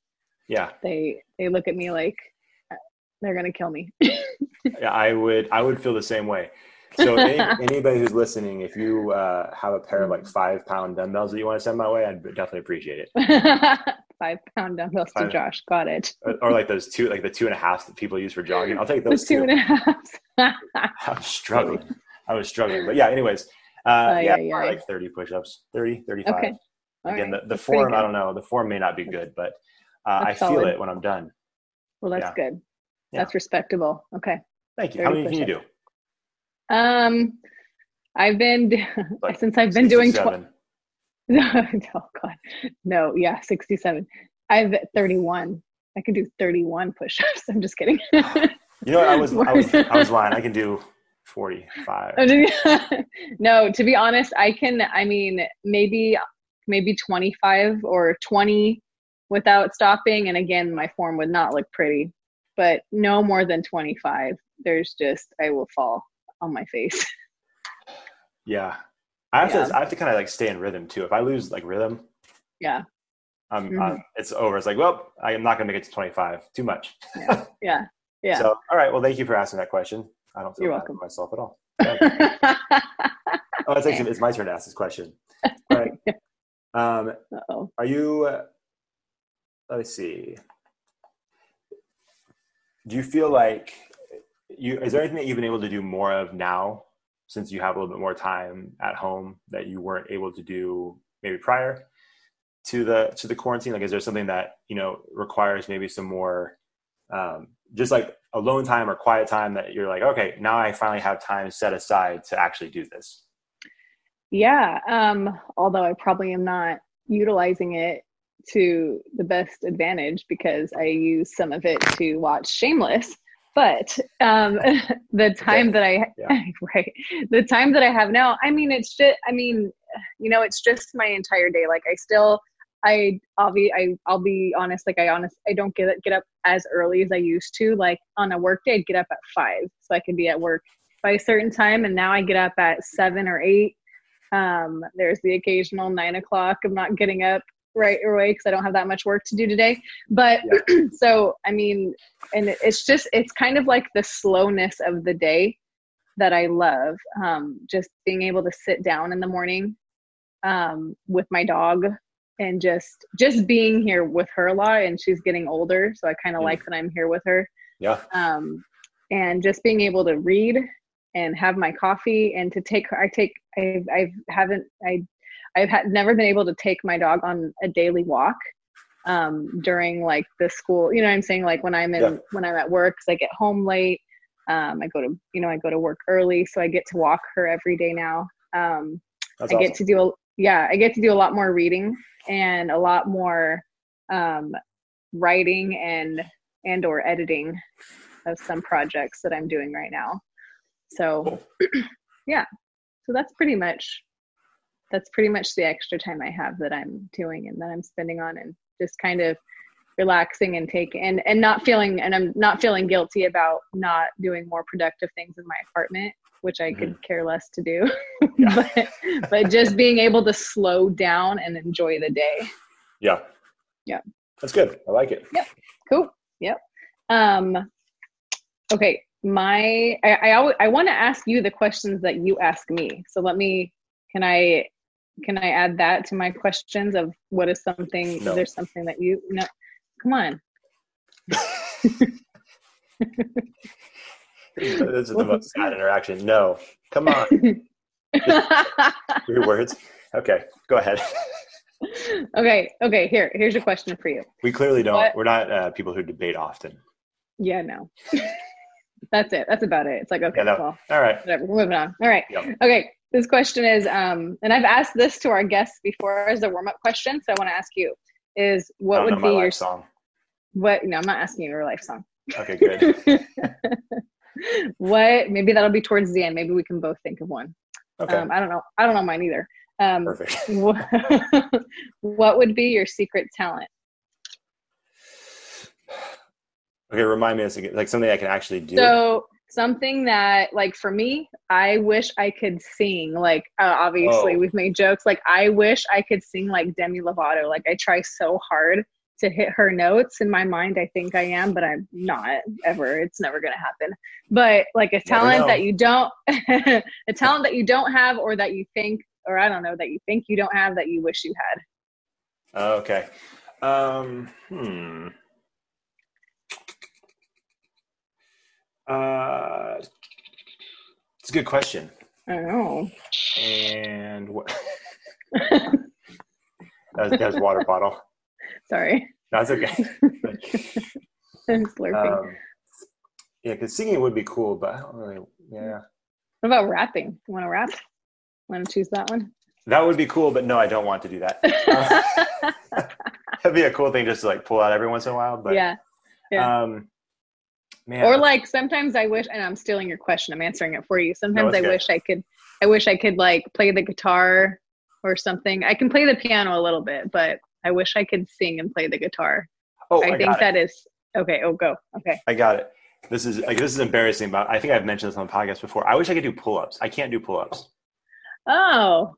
yeah. they they look at me like uh, they're gonna kill me *laughs* Yeah. I would, I would feel the same way. So any, *laughs* anybody who's listening, if you uh, have a pair of like five pound dumbbells that you want to send my way, I'd definitely appreciate it. *laughs* five pound dumbbells to josh got it Or, like those two, like the two and a half that people use for jogging. I'll take those two two. and a half *laughs* I was struggling. I was struggling. But yeah, anyways, uh, Ay, yeah, probably ay. like 30 push-ups, 30, 35. okay Again, right. the, the That's form, I don't know. The form may not be good, but uh, I feel solid. it when I'm done. well that's good Yeah. that's respectable okay Thank you. How 30 many can you do? Um i've been Like *laughs* since i've been doing tw- *laughs* oh god. No yeah 67 i've 31 i can do 31 push-ups. *laughs* I'm just kidding. You know what? I was, I was, I was lying. I can do 45. no to be honest i can i mean maybe maybe 25 or 20 without stopping. And again my form would not look pretty but no more than 25 there's just i will fall on my face *laughs* Yeah. I have Yeah. to, I have to kind of like stay in rhythm too. If I lose like rhythm, yeah I'm, Mhm. I'm it's over. It's like, well, I'm not going to make it to 25. Too much. yeah yeah *laughs* yeah So, all right. Well, thank you for asking that question. I don't feel You're welcome. myself at all. *laughs* Oh, it's actually it's my turn to ask this question. All right. Um, Uh-oh. are you? Uh, let me see. Do you feel like you? Is there anything that you've been able to do more of now, since you have a little bit more time at home that you weren't able to do maybe prior to the to the quarantine? Like, is there something that you know requires maybe some more, um, just like alone time or quiet time that you're like, okay, now I finally have time set aside to actually do this. Yeah, um, although I probably am not utilizing it to the best advantage because I use some of it to watch Shameless. But um, *laughs* the time that I Yeah. *laughs* right, the time that I have now, I mean, it's just, I mean, you know, it's just my entire day. Like I still, I I'll be I I'll be honest. Like I honest, I don't get get up as early as I used to. Like on a work day, I'd get up at five so I could be at work by a certain time, and now I get up at seven or eight um, there's the occasional nine o'clock. I'm not getting up right away because I don't have that much work to do today. But *clears throat* so, I mean, and it's just, it's kind of like the slowness of the day that I love. Um, just being able to sit down in the morning um, with my dog and just just being here with her a lot and she's getting older so i kind of Mm. like that i'm here with her Yeah. um, and just being able to read and have my coffee and to take i take i've i've haven't i i've had never been able to take my dog on a daily walk um during like the school you know what i'm saying like when i'm in Yeah. when i'm at work 'cause i get home late um i go to you know i go to work early so i get to walk her every day now um That's I awesome. get to do a yeah, I get to do a lot more reading and a lot more um, writing and and or editing of some projects that I'm doing right now. So *clears throat* yeah, so that's pretty much that's pretty much the extra time I have that I'm doing and that I'm spending on and just kind of relaxing and taking and and not feeling and I'm not feeling guilty about not doing more productive things in my apartment, which I could care less to do. *laughs* but but just being able to slow down and enjoy the day. yeah. Yeah. That's good. I like it. Yeah. Cool. Yep. Um okay, my I I, always, I want to ask you the questions that you ask me. So let me can I can I add that to my questions of what is something No. is there something that you no come on. this is the most *laughs* sad interaction. No. Come on. Your words. Okay. Go ahead. *laughs* okay, okay, here here's a question for you. We clearly don't. What? We're not uh, people who debate often. Yeah, no. *laughs* That's it. That's about it. It's like okay, Yeah, no. well, All right. whatever. We're moving on. All right. Yep. Okay. This question is, um, and I've asked this to our guests before as a warm up question, so I want to ask you: Is what would be your song. what? No, I'm not asking you your life song. Okay, good. *laughs* what? Maybe that'll be towards the end. Maybe we can both think of one. Okay. Um, I don't know. I don't know mine either. Um, Perfect. what, *laughs* what would be your secret talent? Okay, remind me this again. Like something I can actually do. So something that, like for me, I wish I could sing. Like uh, obviously Oh. we've made jokes. Like I wish I could sing like Demi Lovato. Like I try so hard to hit her notes in my mind. I think I am, but I'm not ever. It's never gonna happen. But like a talent that you don't, *laughs* a talent that you don't have, or that you think, or I don't know, that you think you don't have that you wish you had. okay. Um, hmm. Uh, it's a good question. I know. And what? *laughs* that, was, that was water bottle. Sorry, That's okay. *laughs* I'm slurping. Um, yeah, because singing would be cool, but I don't really. Yeah, what about rapping? You want to rap? Want to choose that one? that would be cool, but no, I don't want to do that. *laughs* That'd be a cool thing just to like pull out every once in a while. But yeah. yeah. um, man, Or like sometimes I wish, and I'm stealing your question. I'm answering it for you. Sometimes it's I good. wish I could. I wish I could like play the guitar or something. I can play the piano a little bit, but I wish I could sing and play the guitar. oh, I, I, think that is okay. Oh, go. Okay. I got it. This is like this is embarrassing, but I think I've mentioned this on the podcast before. I wish I could do pull-ups. I can't do pull-ups, Oh.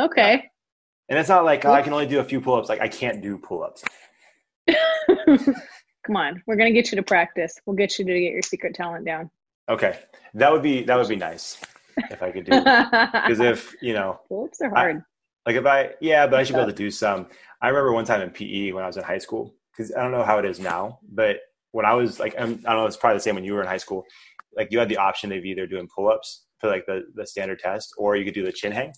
Okay. and it's not like oh, I can only do a few pull-ups. Like I can't do pull-ups. *laughs* Come on, we're gonna get you to practice. We'll get you to get your secret talent down. Okay, that would be that would be nice if I could do. Because *laughs* if you know, Pull-ups are hard. like if I yeah, but I should be able to do some. I remember one time in PE when I was in high school. Because I don't know how it is now, but when I was like, I'm, I don't know, it's probably the same when you were in high school. Like you had the option of either doing pull-ups for like the the standard test, or you could do the chin hang.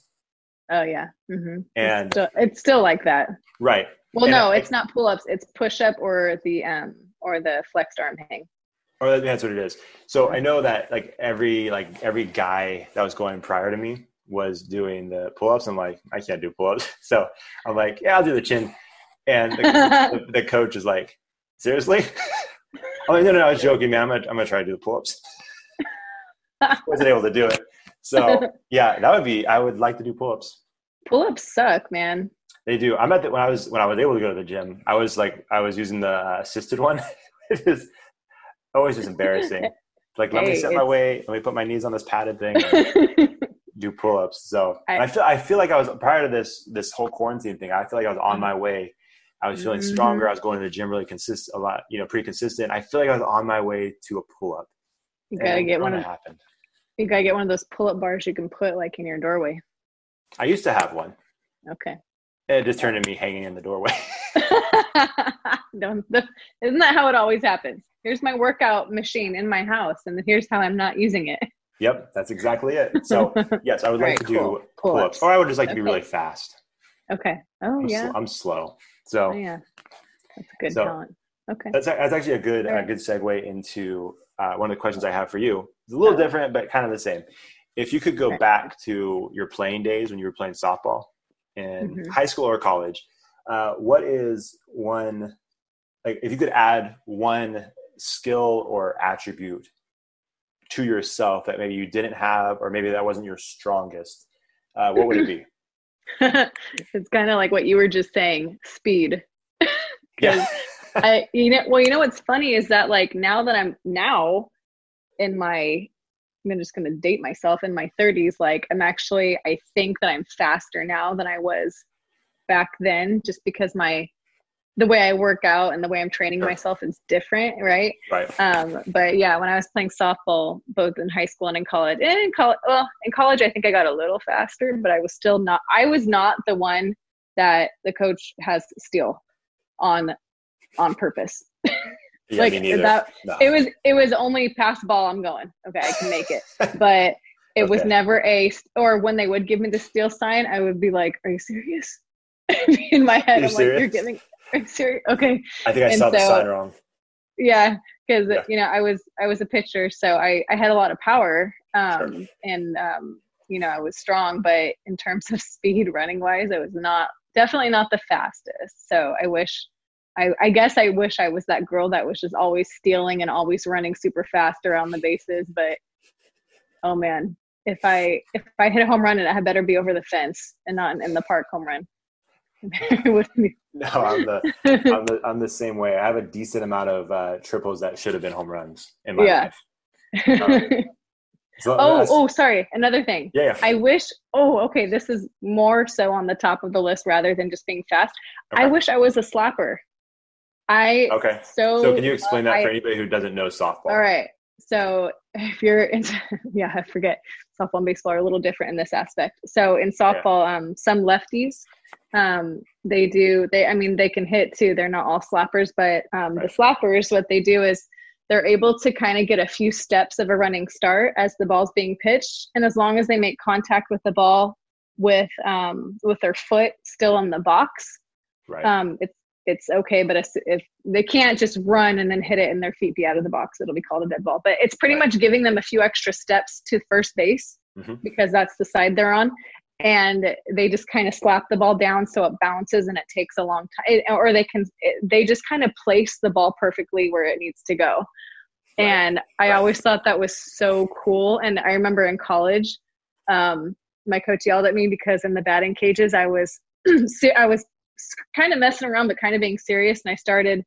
oh yeah. hmm And it's, still, it's still like that. right, Well, And no, I- it's not pull-ups. It's push-up or the um or the flexed arm hang. or that's what it is. So I know that like every like every guy that was going prior to me was doing the pull-ups. I'm like, I can't do pull-ups. *laughs* So I'm like, yeah, I'll do the chin. And the, the, the coach is like, seriously? *laughs* I'm like, no, no, no, I was joking, man. I'm gonna, I'm gonna try to do the pull-ups. *laughs* Wasn't able to do it. So yeah, that would be. I would like to do pull-ups. Pull-ups suck, man. They do. I'm at the when I was when I was able to go to the gym. I was like I was using the uh, assisted one. *laughs* it is always just embarrassing. *laughs* Like let me set my weight. Let me put my knees on this padded thing. and *laughs* do pull-ups. So I- I feel I feel like I was prior to this this whole quarantine thing. I feel like I was on my way. I was feeling stronger. I was going to the gym really consistent a lot. You know, pretty consistent. I feel like I was on my way to a pull-up. you gotta get one of happened. you gotta get one of those pull-up bars you can put like in your doorway. I used to have one. Okay. It just turned into me hanging in the doorway. *laughs* *laughs* Don't, isn't that how it always happens? Here's my workout machine in my house, and here's how I'm not using it. yep, that's exactly it. So *laughs* yes, I would like Alright, to do cool. pull Pull-ups. or I would just like to be really fast. Okay. Oh I'm, yeah. sl- I'm slow, so Oh yeah. That's a good So- talent. Okay. that's that's actually a good a Alright. good segue into uh, one of the questions I have for you. It's a little different, but kind of the same. If you could go Okay. back to your playing days when you were playing softball in Mhm. high school or college, uh, what is one like if you could add one skill or attribute to yourself that maybe you didn't have or maybe that wasn't your strongest, uh, what would it be? *laughs* it's kind of like what you were just saying, speed. *laughs* yeah. I you know well you know what's funny is that like now that I'm now in my I'm just gonna date myself in my 30s like I'm actually I think that I'm faster now than I was back then just because my the way I work out and the way I'm training Sure. myself is different right right. um but yeah when I was playing softball both in high school and in college and in college well in college I think I got a little faster but I was still not I was not the one that the coach has steal on on purpose *laughs* Yeah, like, that- No. it was it was only pass ball i'm going okay i can make it *laughs* but it was never a or when they would give me the steal sign i would be like are you serious *laughs* in my head You're i'm like you're giving." are you serious okay I think I and saw the so- sign wrong. yeah because Yeah. you know i was i was a pitcher so i i had a lot of power um Sure. and um you know i was strong but in terms of *laughs* speed running wise i was not definitely not the fastest so i wish I, I guess I wish I was that girl that was just always stealing and always running super fast around the bases. But oh man, if I if I hit a home run, it had better be over the fence and not in the park home run. It would be- No, I'm the *laughs* I'm the I'm the same way. I have a decent amount of uh, triples that should have been home runs in my Yeah. life. *laughs* So oh, oh, sorry. Another thing. yeah, yeah. I wish. Oh, okay. This is more so on the top of the list rather than just being fast. I wish I was a slapper. I Okay. so. So can you explain that I- for anybody who doesn't know softball? All right. So if you're into, *laughs* yeah, I forget softball and baseball are a little different in this aspect. So in softball, um, some lefties, um, they do, they, I mean, they can hit too. They're not all slappers, but um, Right. the slappers, what they do is they're able to kind of get a few steps of a running start as the ball's being pitched. And as long as they make contact with the ball with, um, with their foot still in the box, Right. um, it's it's okay. But if, they can't just run and then hit it and their feet be out of the box, it'll be called a dead ball. But it's pretty much giving them a few extra steps to first base Mhm. because that's the side they're on. And they just kind of slap the ball down so it bounces and it takes a long time, or they can it, they just kind of place the ball perfectly where it needs to go. Right. And I Right. always thought that was so cool. And I remember in college, um, my coach yelled at me because in the batting cages I was *clears throat* I was kind of messing around but kind of being serious and I started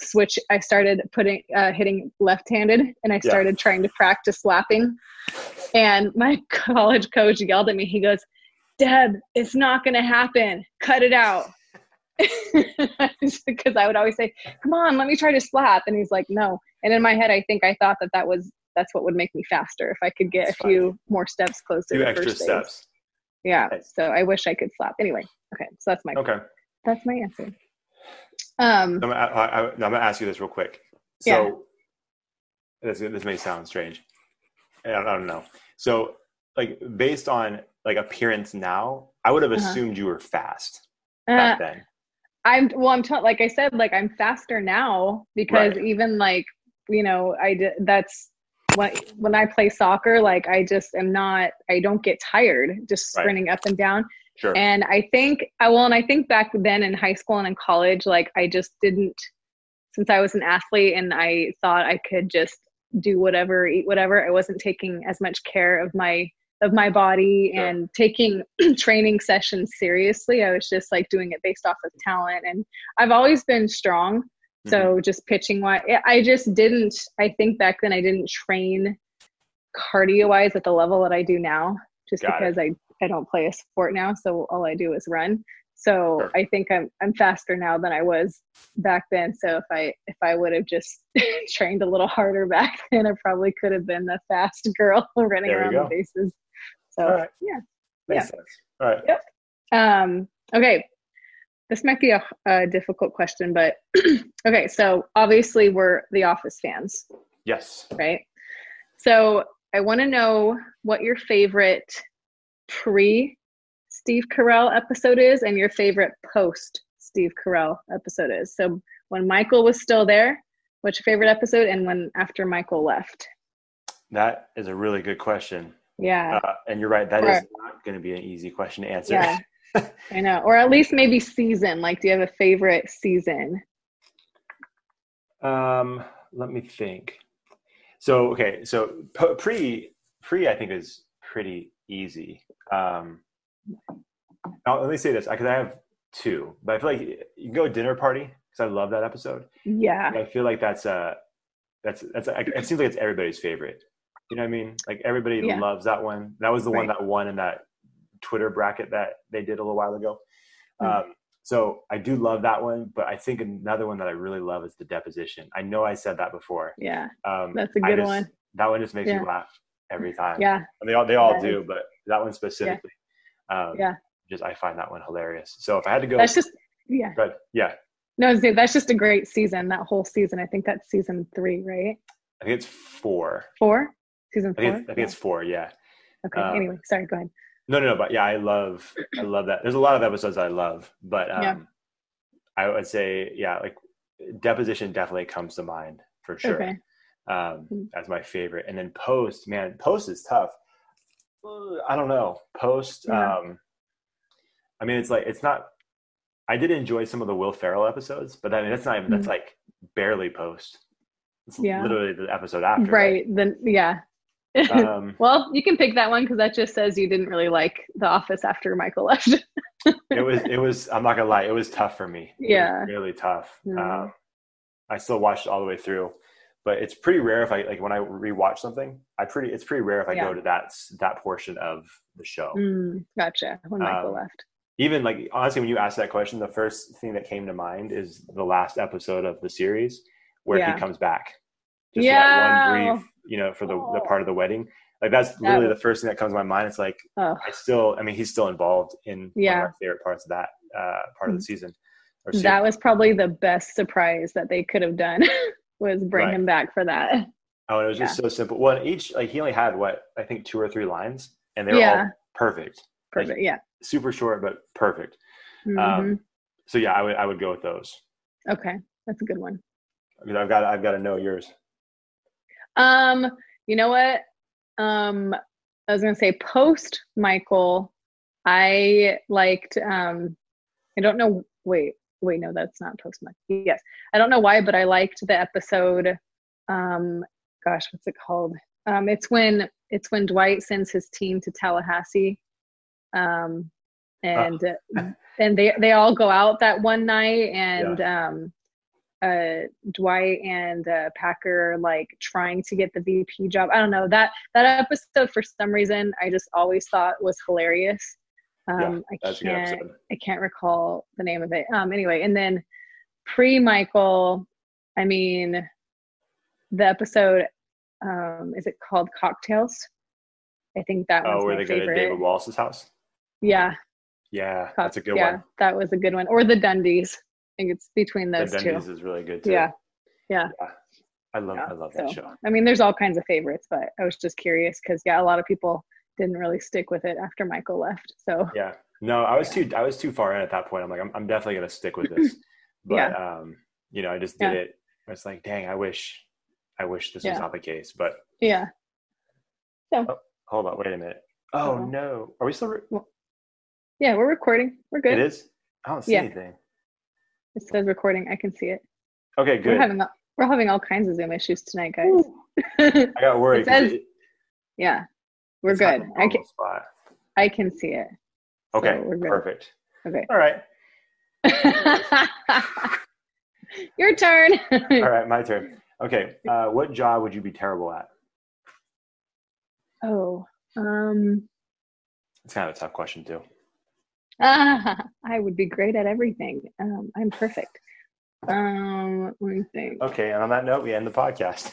switch I started putting uh, hitting left-handed and I Yeah. started trying to practice slapping and my *laughs* college coach yelled at me he goes Deb it's not going to happen cut it out *laughs* because I would always say come on let me try to slap and he's like no and in my head I think I thought that that was that's what would make me faster if I could get a That's fine. few more steps closer Two to extra first steps. Yeah. Nice. So I wish I could slap. Anyway, okay. So that's my Okay. That's my answer. Um I'm gonna, I, I, I'm gonna ask you this real quick. So this this may sound strange. I don't, I don't know. So like based on like appearance now, I would have Uh-huh. assumed you were fast uh, back then. I'm well I'm t- like I said like I'm faster now because Right. even like you know I did that's when when I play soccer like I just am not I don't get tired just Right. sprinting up and down Sure. And I think, I well, and I think back then in high school and in college, like I just didn't, since I was an athlete and I thought I could just do whatever, eat whatever, I wasn't taking as much care of my of my body Sure. and taking *clears throat* training sessions seriously. I was just like doing it based off of talent, and I've always been strong. Mm-hmm. So just pitching wise, I just didn't. I think back then I didn't train cardio wise at the level that I do now, just Got it. because I I don't play a sport now, so all I do is run. So Sure. I think I'm I'm faster now than I was back then. So if I if I would have just *laughs* trained a little harder back *laughs* then, I probably could have been the fast *laughs* girl running around go. the bases. So right. yeah, Makes yeah. sense. All right. Yep. Um, okay, this might be a, a difficult question, but *clears throat* okay. So obviously we're The Office fans, Yes. right? So I want to know what your favorite pre Steve Carell episode is, and your favorite post Steve Carell episode is. So when Michael was still there, what's your favorite episode, and when after Michael left? That is a really good question. Yeah, Uh, and you're right. That is Right. not going to be an easy question to answer. yeah, *laughs* I know. Or at least maybe season. Like, do you have a favorite season? Um, let me think. So okay, so pre pre I think is pretty easy. Um, now, let me say this because I have two, but I feel like you can go dinner party because I love that episode. Yeah, I feel like that's a that's that's it seems like it's everybody's favorite. You know what I mean? Like everybody Yeah. loves that one. That was the one that won in that Twitter bracket that they did a little while ago. Mm. Um, so I do love that one, but I think another one that I really love is the deposition. I know I said that before. yeah, Um, That's a good just- one. That one just makes Yeah. me laugh every time. yeah, And they all they all That do, but that one specifically. Um, Yeah. Just I find that one hilarious. So if I had to go, that's just yeah. but yeah, No, that's just a great season. That whole season. I think that's season three, right? I think it's four. Four, season I four. think, I think it's four. Yeah. okay. um, anyway, sorry. Go ahead. No, no, no. But yeah, I love, I love that. There's a lot of episodes I love, but um, Yeah. I would say, yeah, like deposition definitely comes to mind for sure. Okay. Um, Mm. as my favorite, and then post, man, post is tough. I don't know. Post. Yeah. Um, I mean, it's like it's not. I did enjoy some of the Will Ferrell episodes, but I mean, that's not even. That's Mm. like barely post. It's Yeah. literally the episode after. Right. Then yeah. *laughs* Um, well, you can pick that one because that just says you didn't really like The Office after Michael left. it was it was i'm not gonna lie it was tough for me Yeah. really tough Mhm. um, i still watched all the way through but it's pretty rare if i like when i rewatch something i pretty it's pretty rare if i Yeah. go to that that portion of the show Mm, gotcha. When Michael Um, left. even like honestly when you ask that question the first thing that came to mind is the last episode of the series where Yeah. he comes back just for that Yeah. one brief you know for the, the Oh. part of the wedding like that's That literally was- the first thing that comes to my mind it's like Oh, i still i mean he's still involved in one Yeah. of my favorite parts of that uh, part of the season or that was probably the best surprise that they could have done *laughs* was bring Right. him back for that. *laughs* Oh, it was just so simple. Well, each like he only had what I think two or three lines, and they were Yeah. all perfect, Perfect. Yeah. super short but perfect. Mhm. Um, so yeah, I would I would go with those. okay. That's a good one. I mean, I've got I've got to know yours. Um, you know what? Um, I was gonna say post Michael, I liked um I don't know wait, wait, no, that's not post. Yes. I don't know why, but I liked the episode um gosh, what's it called? Um it's when it's when Dwight sends his team to Tallahassee. Um and *laughs* and they they all go out that one night and um uh Dwight and uh Packer like trying to get the VP job. I don't know. That that episode for some reason I just always thought was hilarious. Um yeah, I can't. I can't recall the name of it. Um anyway, and then pre Michael, I mean the episode um is it called Cocktails? I think that was Oh, my they go to. David Wallace's house. Yeah, Yeah, that's a good one. yeah, one. that was a good one. Or the Dundies. I think it's between The those two. Dundies is really good too. Yeah. Yeah. I love Yeah, I love that show. I mean, there's all kinds of favorites, but I was just curious because yeah, a lot of people didn't really stick with it after Michael left. So Yeah. No, I was too I was too far in at that point. I'm like I'm I'm definitely gonna stick with this. *laughs* But Yeah. um, you know, I just did Yeah. it. I was like, dang, I wish I wish this was not the case. But yeah, So hold on, wait a minute. Oh Uh-oh. no. Are we still re- yeah, we're recording. We're good. It is? I don't see Yeah. anything. It says recording. I can see it. Okay, good. We're having a- we're having all kinds of Zoom issues tonight, guys. *laughs* I got worried. It says it- yeah, we're it's good. I can spot. I can see it. Okay, good. perfect. Okay. All right. *laughs* Your turn. *laughs* All right, my turn. Okay. Uh, what job would you be terrible at? oh, um, It's kind of a tough question too. ah, *laughs* I would be great at everything. Um, I'm perfect. Um, let me think. Okay, and on that note, we end the podcast.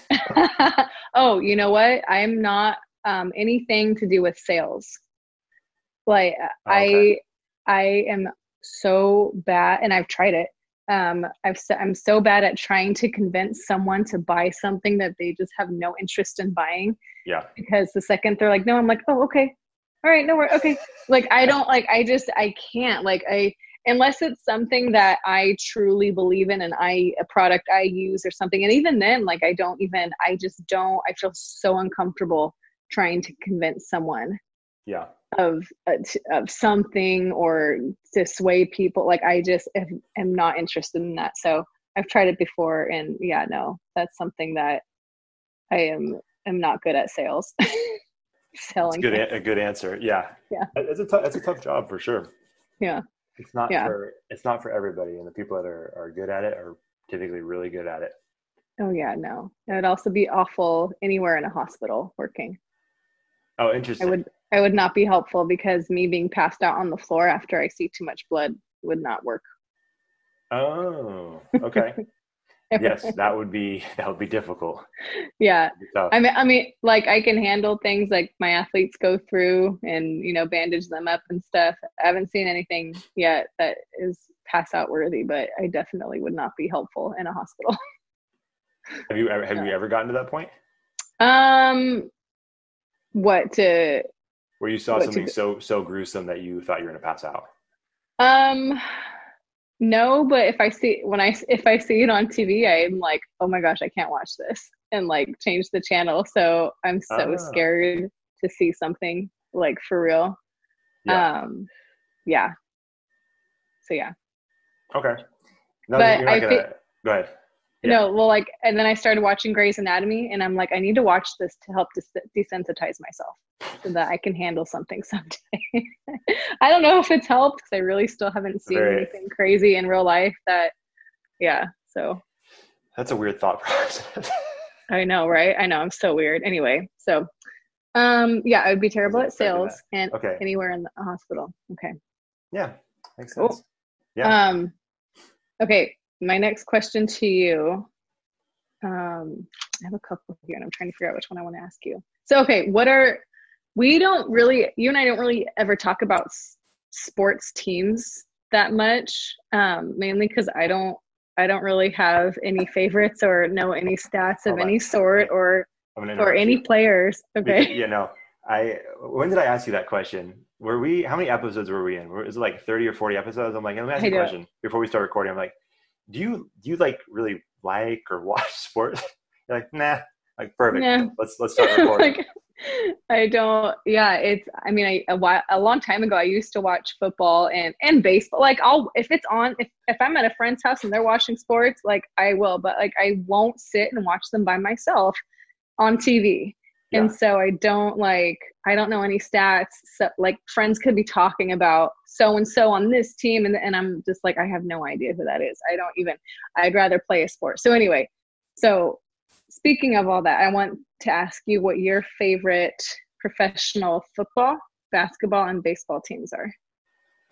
oh, you know what? I'm not um, anything to do with sales. Like Oh, okay. I, I am so bad, and I've tried it. Um, I've I'm so bad at trying to convince someone to buy something that they just have no interest in buying. Yeah. Because the second they're like, no, I'm like, oh, okay, all right, no worries, okay. Like I don't like, I just, I can't like, I unless it's something that I truly believe in and I a product I use or something. And even then, like I don't even, I just don't. I feel so uncomfortable trying to convince someone Yeah. of uh, of something or to sway people like i just am, am not interested in that so i've tried it before and yeah no that's something that i am am not good at sales *laughs* selling good. A good answer. Yeah. Yeah. It's a tough. It's a tough job for sure. yeah It's not Yeah. for. It's not for everybody, and the people that are are good at it are typically really good at it. oh yeah no it would also be awful anywhere in a hospital working Oh, interesting. i would i would not be helpful because me being passed out on the floor after i see too much blood would not work Oh, okay. *laughs* yes, that would be that would be difficult. yeah be. I mean, I mean, like I can handle things like my athletes go through and you know bandage them up and stuff. I haven't seen anything yet that is pass out worthy, but I definitely would not be helpful in a hospital. have you ever have *laughs* you ever gotten to that point um, what to where you saw What to something so so gruesome that you thought you were gonna pass out? um. No, but if I see when I if I see it on TV, I'm like, oh my gosh, I can't watch this, and like change the channel. So I'm so Ah. scared to see something like for real. Yeah. Um, yeah. So yeah. okay. No, but you're not I gonna. go ahead. Yeah. No, well, like, and then I started watching Grey's Anatomy, and I'm like, I need to watch this to help des- desensitize myself so that I can handle something *laughs* someday. I don't know if it's helped because I really still haven't seen Very- anything crazy in real life that, yeah. So That's a weird thought process. *laughs* I know, right? I know, I'm so weird. Anyway, so, um, yeah, I would be terrible at sales and okay. anywhere in the hospital. Okay. Yeah, makes Cool. sense. Yeah. Um, okay, my next question to you. Um, I have a couple here, and I'm trying to figure out which one I want to ask you. So, okay, what are we don't really, you and I don't really ever talk about s- sports teams that much, um, mainly because I don't, I don't really have any favorites or know any stats of any sort or or any you. players. Okay, Yeah, no. I when did I ask you that question? Were we how many episodes were we in? Were- Is it like 30 or 40 episodes? I'm like, let me ask you a question before we start recording. I'm like, do you do you like really like or watch *laughs* sports? You're like, nah. Like perfect. Nah. Let's let's start *laughs* recording. like I don't yeah, it's I mean I a while a long time ago I used to watch football and and baseball. Like I'll if it's on if if I'm at a friend's house and they're watching sports, like I will, but like I won't sit and watch them by myself on TV. Yeah. And so I don't like I don't know any stats. So like friends could be talking about so and so on this team and and I'm just like I have no idea who that is. I don't even I'd rather play a sport. So anyway, so speaking of all that, I want to ask you what your favorite professional football, basketball, and baseball teams are.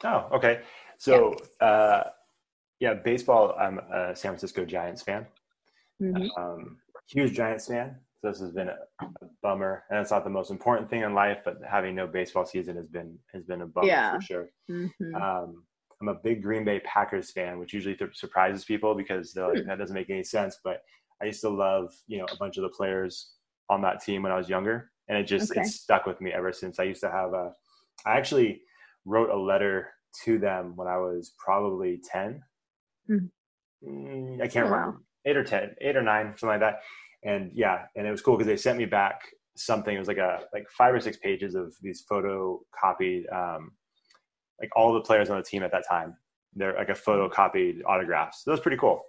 Oh, okay. So uh yeah, baseball, I'm a San Francisco Giants fan. Mhm. Um, huge Giants fan. So this has been a, a bummer, and it's not the most important thing in life. But having no baseball season has been has been a bummer Yeah. for sure. Mhm. Um, I'm a big Green Bay Packers fan, which usually th- surprises people because they're like, Hmm. that doesn't make any sense. But I used to love, you know, a bunch of the players on that team when I was younger, and it just Okay. it's stuck with me ever since. I used to have a, I actually wrote a letter to them when I was probably ten. Hmm. Mm, I can't Oh, wow. remember eight or ten, eight or nine, something like that. And yeah, and it was cool because they sent me back something. It was like a like five or six pages of these photocopied, um, like all the players on the team at that time. They're like a photocopied autographs. So that was pretty cool.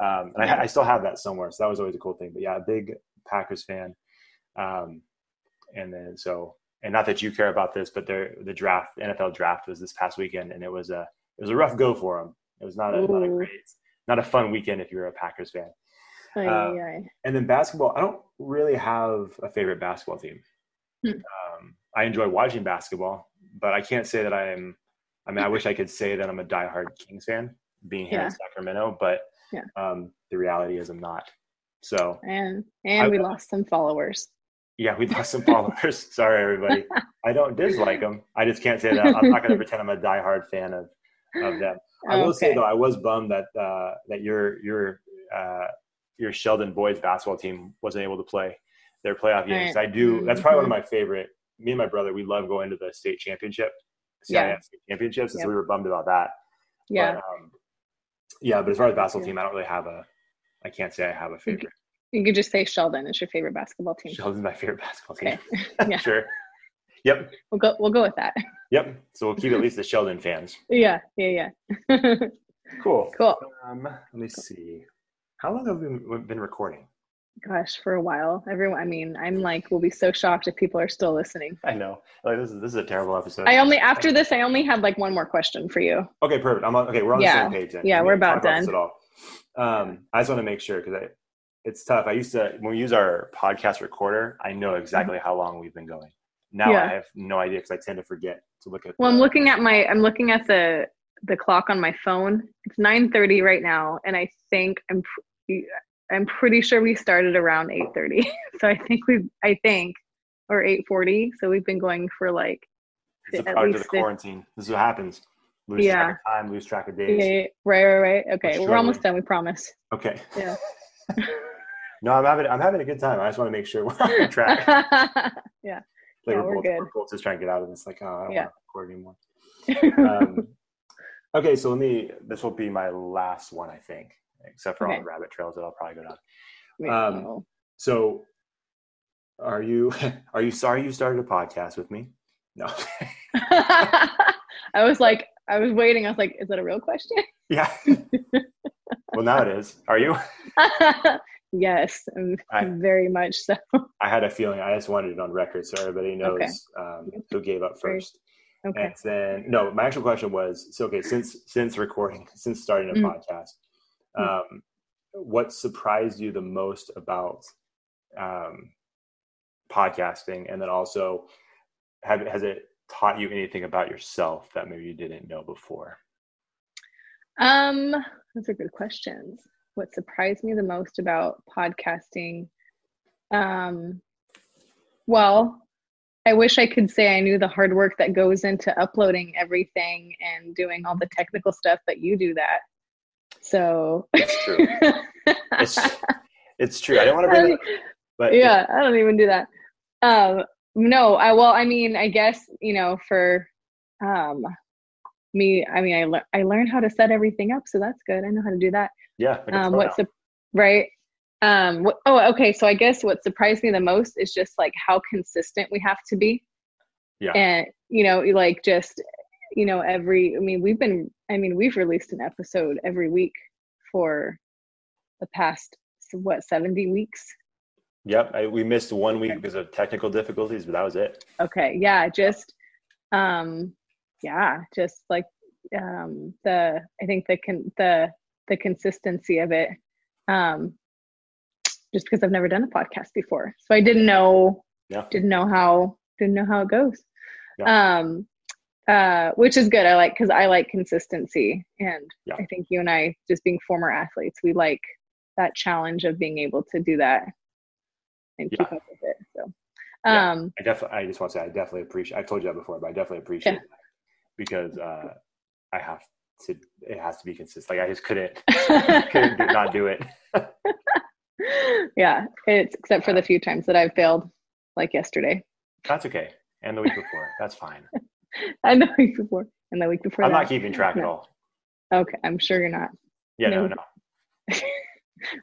Um, and I, I still have that somewhere. So that was always a cool thing. But yeah, a big Packers fan. Um, and then so, and not that you care about this, but their the draft, NFL draft was this past weekend, and it was a it was a rough go for them. It was not a, not a great, not a fun weekend if you're a Packers fan. Uh. And then basketball, I don't really have a favorite basketball team. Hmm. Um, I enjoy watching basketball, but I can't say that I am. I mean, I wish I could say that I'm a diehard Kings fan, being here in Sacramento, but Yeah. um, the reality is I'm not. So And and I- we lost some followers. Yeah, we lost some followers. *laughs* Sorry, everybody. *laughs* I don't dislike them. I just can't say that. I'm not going *laughs* to pretend I'm a diehard fan of of them. I will say though, I was bummed that uh, that your your uh, your Sheldon boys basketball team wasn't able to play their playoff games. Right. I do. That's probably one of Mhm. my favorite. Me and my brother, we love going to the state championship, CIF Yeah. state championships, and so we were bummed about that. Yeah. But, um, yeah, but as far as basketball Yeah. team, I don't really have a. I can't say I have a favorite. You could just say Sheldon is your favorite basketball team. Sheldon's my favorite basketball team. Okay. *laughs* *laughs* Yeah. sure. Yep. We'll go we'll go with that. Yep. So we'll keep at least the Sheldon fans. *laughs* Yeah, yeah, yeah. Cool. cool. Um, let me see. How long have we been- recording? Gosh, for a while. Everyone I mean, I'm like we'll be so shocked if people are still listening. I know. Like this is this is a terrible episode. I only after this I only have like one more question for you. okay, perfect. I'm on, okay. We're on Yeah. the same page then. Yeah, We we're about done. At all. Um, I just want to make sure because I, it's tough. I used to when we use our podcast recorder. I know exactly how long we've been going. Now Mm-hmm. Yeah. I have no idea because I tend to forget to look at. Well, I'm looking at my I'm looking at the the clock on my phone. It's 9:30 right now and I think I'm I'm pretty sure we started around 8:30. *laughs* so I think we I think or 8:40. So we've been going for like It's a at product of the quarantine. This is what happens. Lose Yeah. track of time, lose track of days. yeah, yeah. right, right, right. Okay, We're we're almost done. We promise. Okay. Yeah. *laughs* No, I'm having I'm having a good time. I just want to make sure we're on *laughs* track. yeah. Like Yeah, we're, we're both, good. we're both just trying to get out of this. Like, oh, I don't want to record anymore. Um, okay, so let me. This will be my last one, I think, except for all the rabbit trails that I'll probably go down. Wait, um, no. So, are you *laughs* are you sorry you started a podcast with me? No. *laughs* I was like, I was waiting. I was like, is that a real question? *laughs* yeah. well, now it is. Are you? yes, I- very much so. I had a feeling. I just wanted it on record so everybody knows Okay. um, who gave up Great. Okay. And then no, my actual question was so okay, since since recording, *laughs* since starting a Mm. podcast, um, what surprised you the most about um, podcasting? And then also have has it taught you anything about yourself that maybe you didn't know before? Um, those are good questions. What surprised me the most about podcasting? Um, well, I wish I could say I knew the hard work that goes into uploading everything and doing all the technical stuff, but you do that. So It's true. *laughs* It's it's true. I don't want to bring up, but yeah, I don't even do that. Um, no, I well, I mean, I guess you know, for um, me, I mean, I le- I learned how to set everything up, so that's good. I know how to do that. yeah, Um, what's the right? Um, what, oh, okay. So I guess what surprised me the most is just like how consistent we have to be. Yeah. And you know, like just you know, every. I mean, we've been. I mean, we've released an episode every week for the past what seventy weeks. Yep, I, we missed one week because of technical difficulties, but that was it. okay yeah just um yeah just like um the i think the con the the consistency of it um just because i've never done a podcast before so i didn't know Yeah. didn't know how didn't know how it goes um uh which is good i like because i like consistency and Yeah. i think you and i just being former athletes we like that challenge of being able to do that and keep Yeah. up with it so Yeah. um I definitely, I just want to say, I definitely appreciate. I've told you that before, but I definitely appreciate Yeah. that because uh, I have to. It has to be consistent. Like I just couldn't, *laughs* couldn't do, not do it. *laughs* *laughs* yeah, it's except for the few times that I've failed, like yesterday That's okay. And the week before, that's fine. *laughs* and the week before and the week before. I'm that. not keeping track at all. Okay, I'm sure you're not. Yeah, no, No. no. *laughs*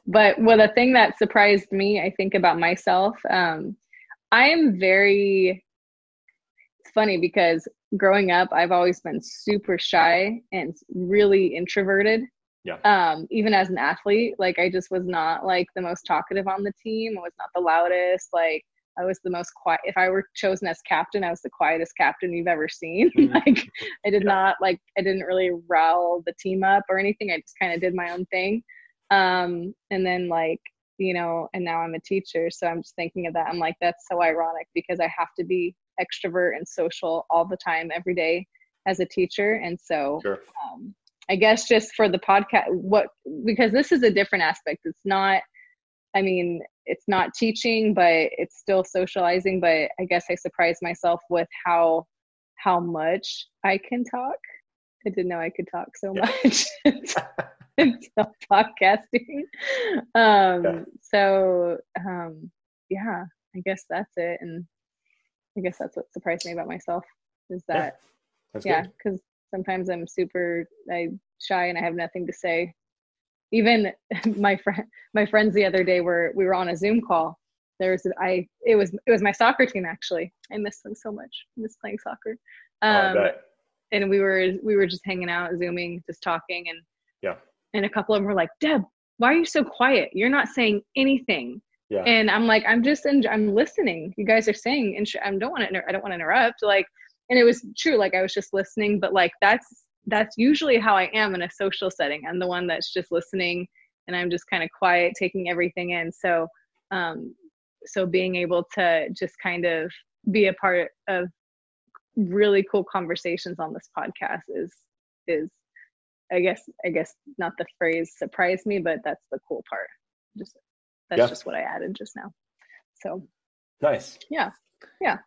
But well, the thing that surprised me, I think about myself, um, I am very. It's funny because growing up, I've always been super shy and really introverted. Yeah. Um, even as an athlete, like I just was not like the most talkative on the team. I was not the loudest. Like I was the most quiet. If I were chosen as captain, I was the quietest captain you've ever seen. *laughs* Mhm. like I did Yeah. not like I didn't really rile the team up or anything. I just kind of did my own thing. Um, and then like you know, and now I'm a teacher, so I'm just thinking of that. I'm like, that's so ironic because I have to be extrovert and social all the time, every day as a teacher, and so Sure. um, I guess just for the podcast, what because this is a different aspect. It's not. I mean, it's not teaching, but it's still socializing. But I guess I surprised myself with how how much I can talk. I didn't know I could talk so Yeah. much *laughs* until *laughs* podcasting. Um, Yeah. So um, yeah, I guess that's it, and I guess that's what surprised me about myself is that yeah because sometimes i'm super i shy and i have nothing to say. Even *laughs* my friend my friends the other day were we were on a zoom call. There was i it was it was my soccer team actually. I miss them so much. I miss playing soccer. Oh, um bet. and we were we were just hanging out zooming just talking and Yeah. and a couple of them were like deb why are you so quiet? You're not saying anything. Yeah. and i'm like i'm just en- i'm listening. You guys are saying and sh- i don't want to inter- i don't want to interrupt. Like and it was true like i was just listening but like that's that's usually how i am in a social setting i'm the one that's just listening and i'm just kind of quiet taking everything in so um so being able to just kind of be a part of really cool conversations on this podcast is is i guess i guess not the phrase surprised me but that's the cool part just that's Yeah. just what i added just now so nice. yeah. Yeah.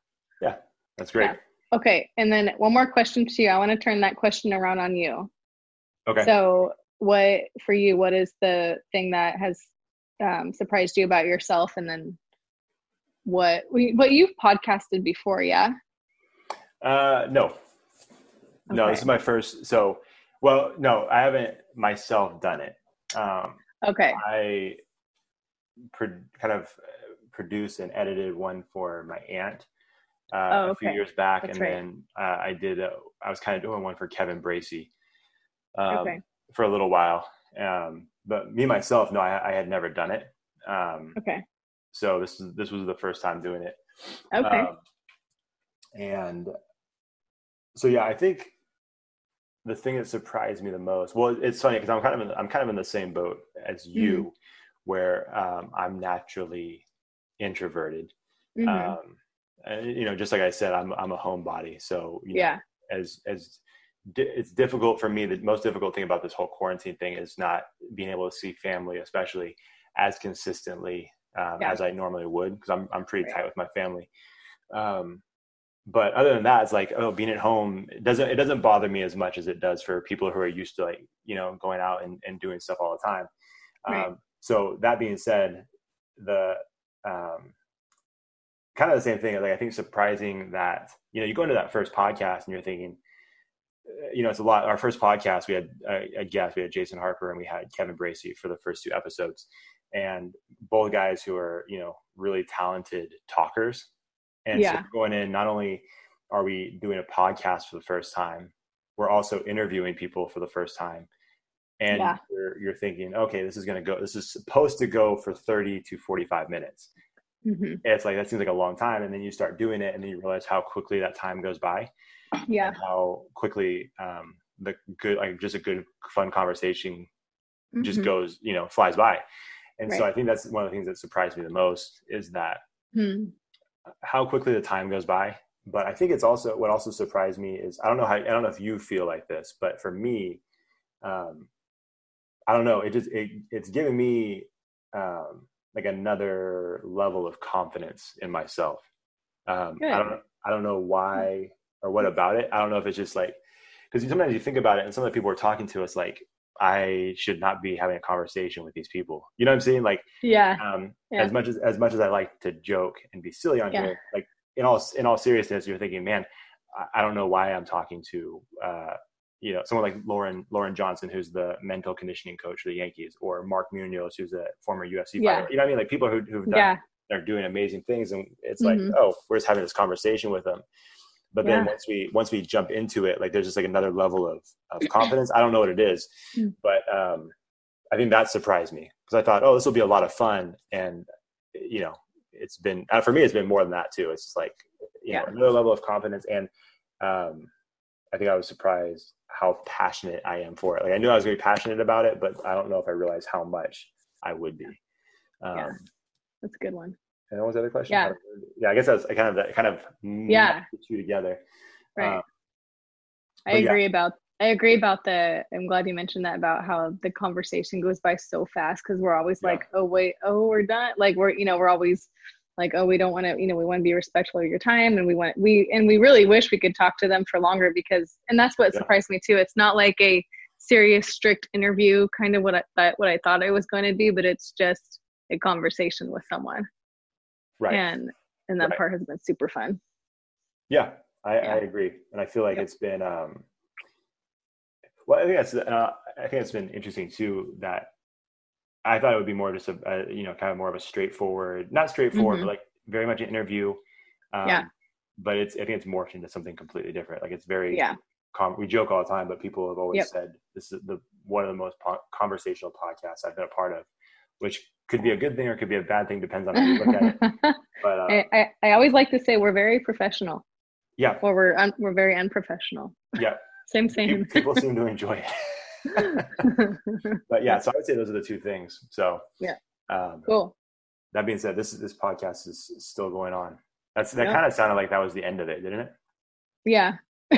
Yeah. That's great. Yeah. Okay and then one more question to you. I want to turn that question around on you. Okay. so what for you what is the thing that has um, surprised you about yourself? And then what we what you've podcasted before yeah? Uh, no, no, this is my first. So, well, no, I haven't myself done it. Um, okay. I pro- kind of uh, produced and edited one for my aunt uh, Oh, a few years back, That's and right. then uh, I did. A, I was kind of doing one for Kevin Bracey um, Okay. for a little while. Um, but me myself, no, I, I had never done it. Um, okay so this is this was the first time doing it. okay Um, and so yeah, I think the thing that surprised me the most. Well, it's funny because I'm kind of in, I'm kind of in the same boat as Mm-hmm. you, where um, I'm naturally introverted. Mhm. You know, just like I said, I'm I'm a homebody, so you know, yeah as as di- it's difficult for me. The most difficult thing about this whole quarantine thing is not being able to see family, especially as consistently um, Yeah. as I normally would, because I'm I'm pretty Right. tight with my family. Um, but other than that, it's like oh, being at home it doesn't it doesn't bother me as much as it does for people who are used to like you know going out and, and doing stuff all the time. Right. Um, so that being said, the um, kind of the same thing. Like I think surprising that you know you go into that first podcast and you're thinking, uh, you know, it's a lot. Our first podcast, we had a, a guest, we had Jason Harper and we had Kevin Bracey for the first two episodes, and both guys who are you know really talented talkers. And Yeah. so going in, not only are we doing a podcast for the first time, we're also interviewing people for the first time. And Yeah. you're, you're thinking, okay, this is going to go, this is supposed to go for 30 to 45 minutes hmm it's like that seems like a long time and then you start doing it and then you realize how quickly that time goes by yeah. how quickly um, the good like just a good fun conversation just Mhm. goes you know flies by. And so i think that's one of the things that surprised me the most is that Mhm. how quickly the time goes by. But i think it's also what also surprised me is i don't know how i don't know if you feel like this but for me um i don't know. It just it, it's given me um like another level of confidence in myself. Um i don't know i don't know why or what about it. I don't know if it's just like because sometimes you think about it and some of the people are talking to us like i should not be having a conversation with these people. You know what i'm saying? Like yeah. um, Yeah. as much as as much as I like to joke and be silly on Yeah. here, like in all in all seriousness, you're thinking, man, I, I don't know why I'm talking to uh, you know someone like Lauren Lauren Johnson, who's the mental conditioning coach for the Yankees, or Mark Munoz, who's a former UFC Yeah. fighter. You know what I mean? Like people who who've done yeah they're doing amazing things, and it's like, Mhm. oh, we're just having this conversation with them. But then Yeah. once we once we jump into it, like there's just like another level of of confidence. I don't know what it is, Mm. but um, I think that surprised me because I thought, oh, this will be a lot of fun, and you know, it's been uh, for me, it's been more than that too. It's just like you know another level of confidence, and um, I think I was surprised how passionate I am for it. Like I knew I was going to be passionate about it, but I don't know if I realized how much I would be. Um, Yeah. that's a good one And what was the other question? Yeah. yeah. I guess that's kind of that kind of Yeah. the two together. right Um, i but yeah. agree about I agree about the. I'm glad you mentioned that about how the conversation goes by so fast because we're always Yeah. like, oh wait, oh we're done. Like we're you know we're always like, oh we don't want to you know we want to be respectful of your time and we want we and we really wish we could talk to them for longer because and that's what Yeah. surprised me too. It's not like a serious strict interview kind of what I thought what I thought it was going to be, but it's just a conversation with someone Right. and and that Right. part has been super fun. Yeah, I, Yeah. I agree, and I feel like it's been. Um, well, I think that's. Uh, I think it's been interesting too that I thought it would be more just a, a you know kind of more of a straightforward, not straightforward, Mhm. but like very much an interview. Um, Yeah. But it's I think it's morphed into something completely different. Like it's very. Yeah. Com- we joke all the time, but people have always Yep. said this is the one of the most po- conversational podcasts I've been a part of, which could be a good thing or could be a bad thing, depends on how you look at it. *laughs* But uh, I, I, I always like to say we're very professional yeah, or we're un, we're very unprofessional. yeah, *laughs* Same same. people seem to enjoy it. *laughs* *laughs* but yeah, so I would say those are the two things. So Yeah. Um, cool. that being said, this this podcast is still going on. That's that Yeah. kind of sounded like that was the end of it, didn't it? Yeah. *laughs*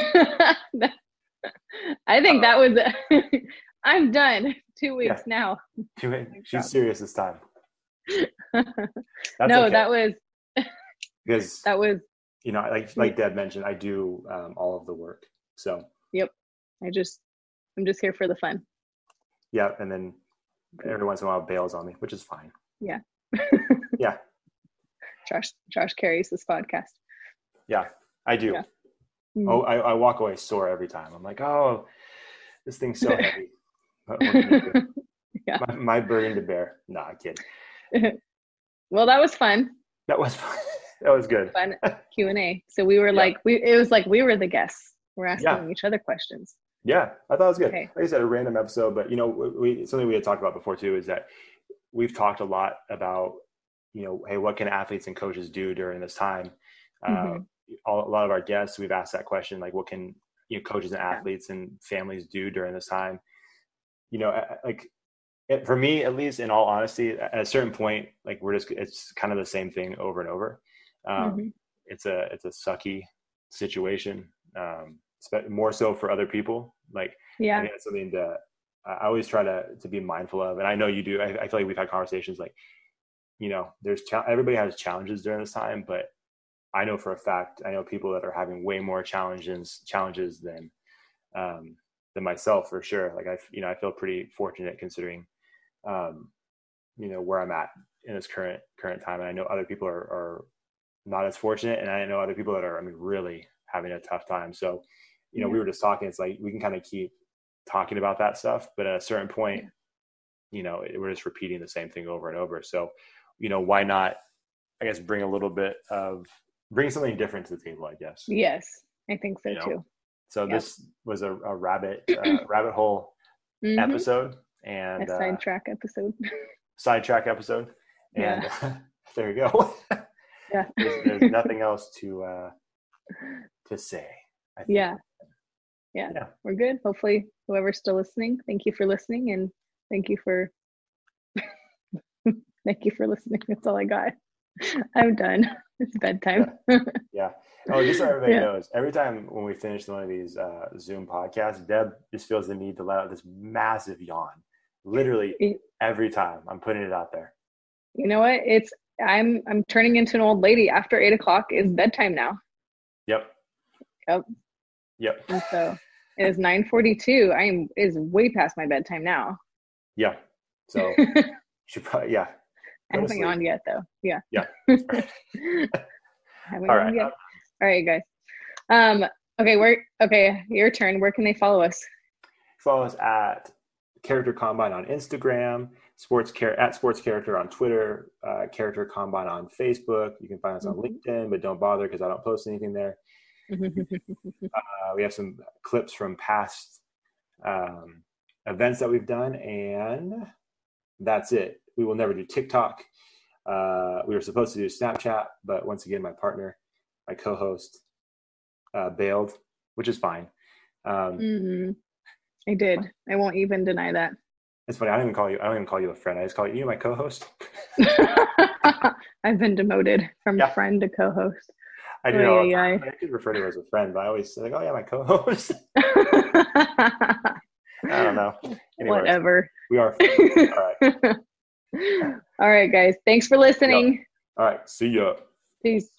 I think that was *laughs* I'm done. Two weeks now. Too- God. She's serious this time. no, okay, that was because that was you know, like like Deb mentioned, I do um, all of the work. So Yep. I just I'm just here for the fun. yeah, and then every once in a while bails on me, which is fine. Yeah. *laughs* *laughs* yeah, Josh Josh carries this podcast. yeah, I do. Yeah. Mm. Oh, I, I walk away sore every time. I'm like, oh, this thing's so *laughs* heavy. What- what can I do? Yeah. my, my burden to bear. Nah, I kid. well, that was fun. That was fun. that was good. Fun Q and A. So we were Yeah. like we it was like we were the guests. We're asking Yeah. each other questions. Yeah, I thought it was good. Okay. Like I said, a random episode, but you know, we, something we had talked about before too is that we've talked a lot about, you know, hey, what can athletes and coaches do during this time? Uh, Mhm. all, a lot of our guests, we've asked that question, like, what can you know, coaches and athletes and families do during this time? You know, like it, for me, at least, in all honesty, at a certain point, like we're just it's kind of the same thing over and over. Um, Mhm. It's a it's a sucky situation. Um, more so for other people. Like I Yeah. that's something that I I always try to to be mindful of, and I know you do. I, I feel like we've had conversations like, you know, there's cha- everybody has challenges during this time, but I know for a fact I know people that are having way more challenges challenges than um, than myself for sure. Like I, you know, I feel pretty fortunate considering, um, you know, where I'm at in this current current time, and I know other people are are not as fortunate, and I know other people that are, I mean, really having a tough time. So, you know, we were just talking. It's like we can kind of keep talking about that stuff, but at a certain point, you know, it- we're just repeating the same thing over and over. So, you know, why not? I guess bring a little bit of bring something different to the table. I guess. Yes. I think so You know, too. So this was a, a rabbit uh, *clears throat* rabbit hole Mhm. episode A and uh, sidetrack episode. *laughs* sidetrack episode, and *laughs* there you go. Yeah. there's, there's nothing else to uh, to say. I think. Yeah. Yeah. Yeah. We're good. Hopefully whoever's still listening, thank you for listening and thank you for *laughs* thank you for listening. That's all I got. *laughs* I'm done. *laughs* It's bedtime. Yeah. Oh, just so everybody Yeah. knows, every time when we finish one of these uh, Zoom podcasts, Deb just feels the need to let out this massive yawn. Literally every time. I'm putting it out there. you know what? It's I'm I'm turning into an old lady. After eight o'clock is bedtime now. Yep. Yep. Yep. And so it is nine forty two. I am is way past my bedtime now. Yeah. So *laughs* should probably yeah. I haven't sleep. yawned yet though. Yeah. Yeah. *laughs* All right. yet. All right, guys. Um, okay, where okay, your turn. Where can they follow us? Follow us at Character Combine on Instagram, Sports Care at Sports Character on Twitter, uh, Character Combine on Facebook. You can find us on Mhm. LinkedIn, but don't bother because I don't post anything there. Uh, we have some clips from past um, events that we've done, and that's it. We will never do TikTok. Uh, we were supposed to do Snapchat, but once again, my partner, my co-host, uh, bailed, which is fine. Um, Mhm. I did. I won't even deny that. It's funny. I don't even call you. I don't even call you a friend. I just call you, you my co-host. *laughs* I've been demoted from Yeah. friend to co-host. I do oh, know. I could refer to her as a friend, but I always say, like, oh, yeah, my co host. *laughs* I don't know. *laughs* Anyways, Whatever. We are. Friends. *laughs* All right. All right, guys. Thanks for listening. Yep. All right. See ya. Peace.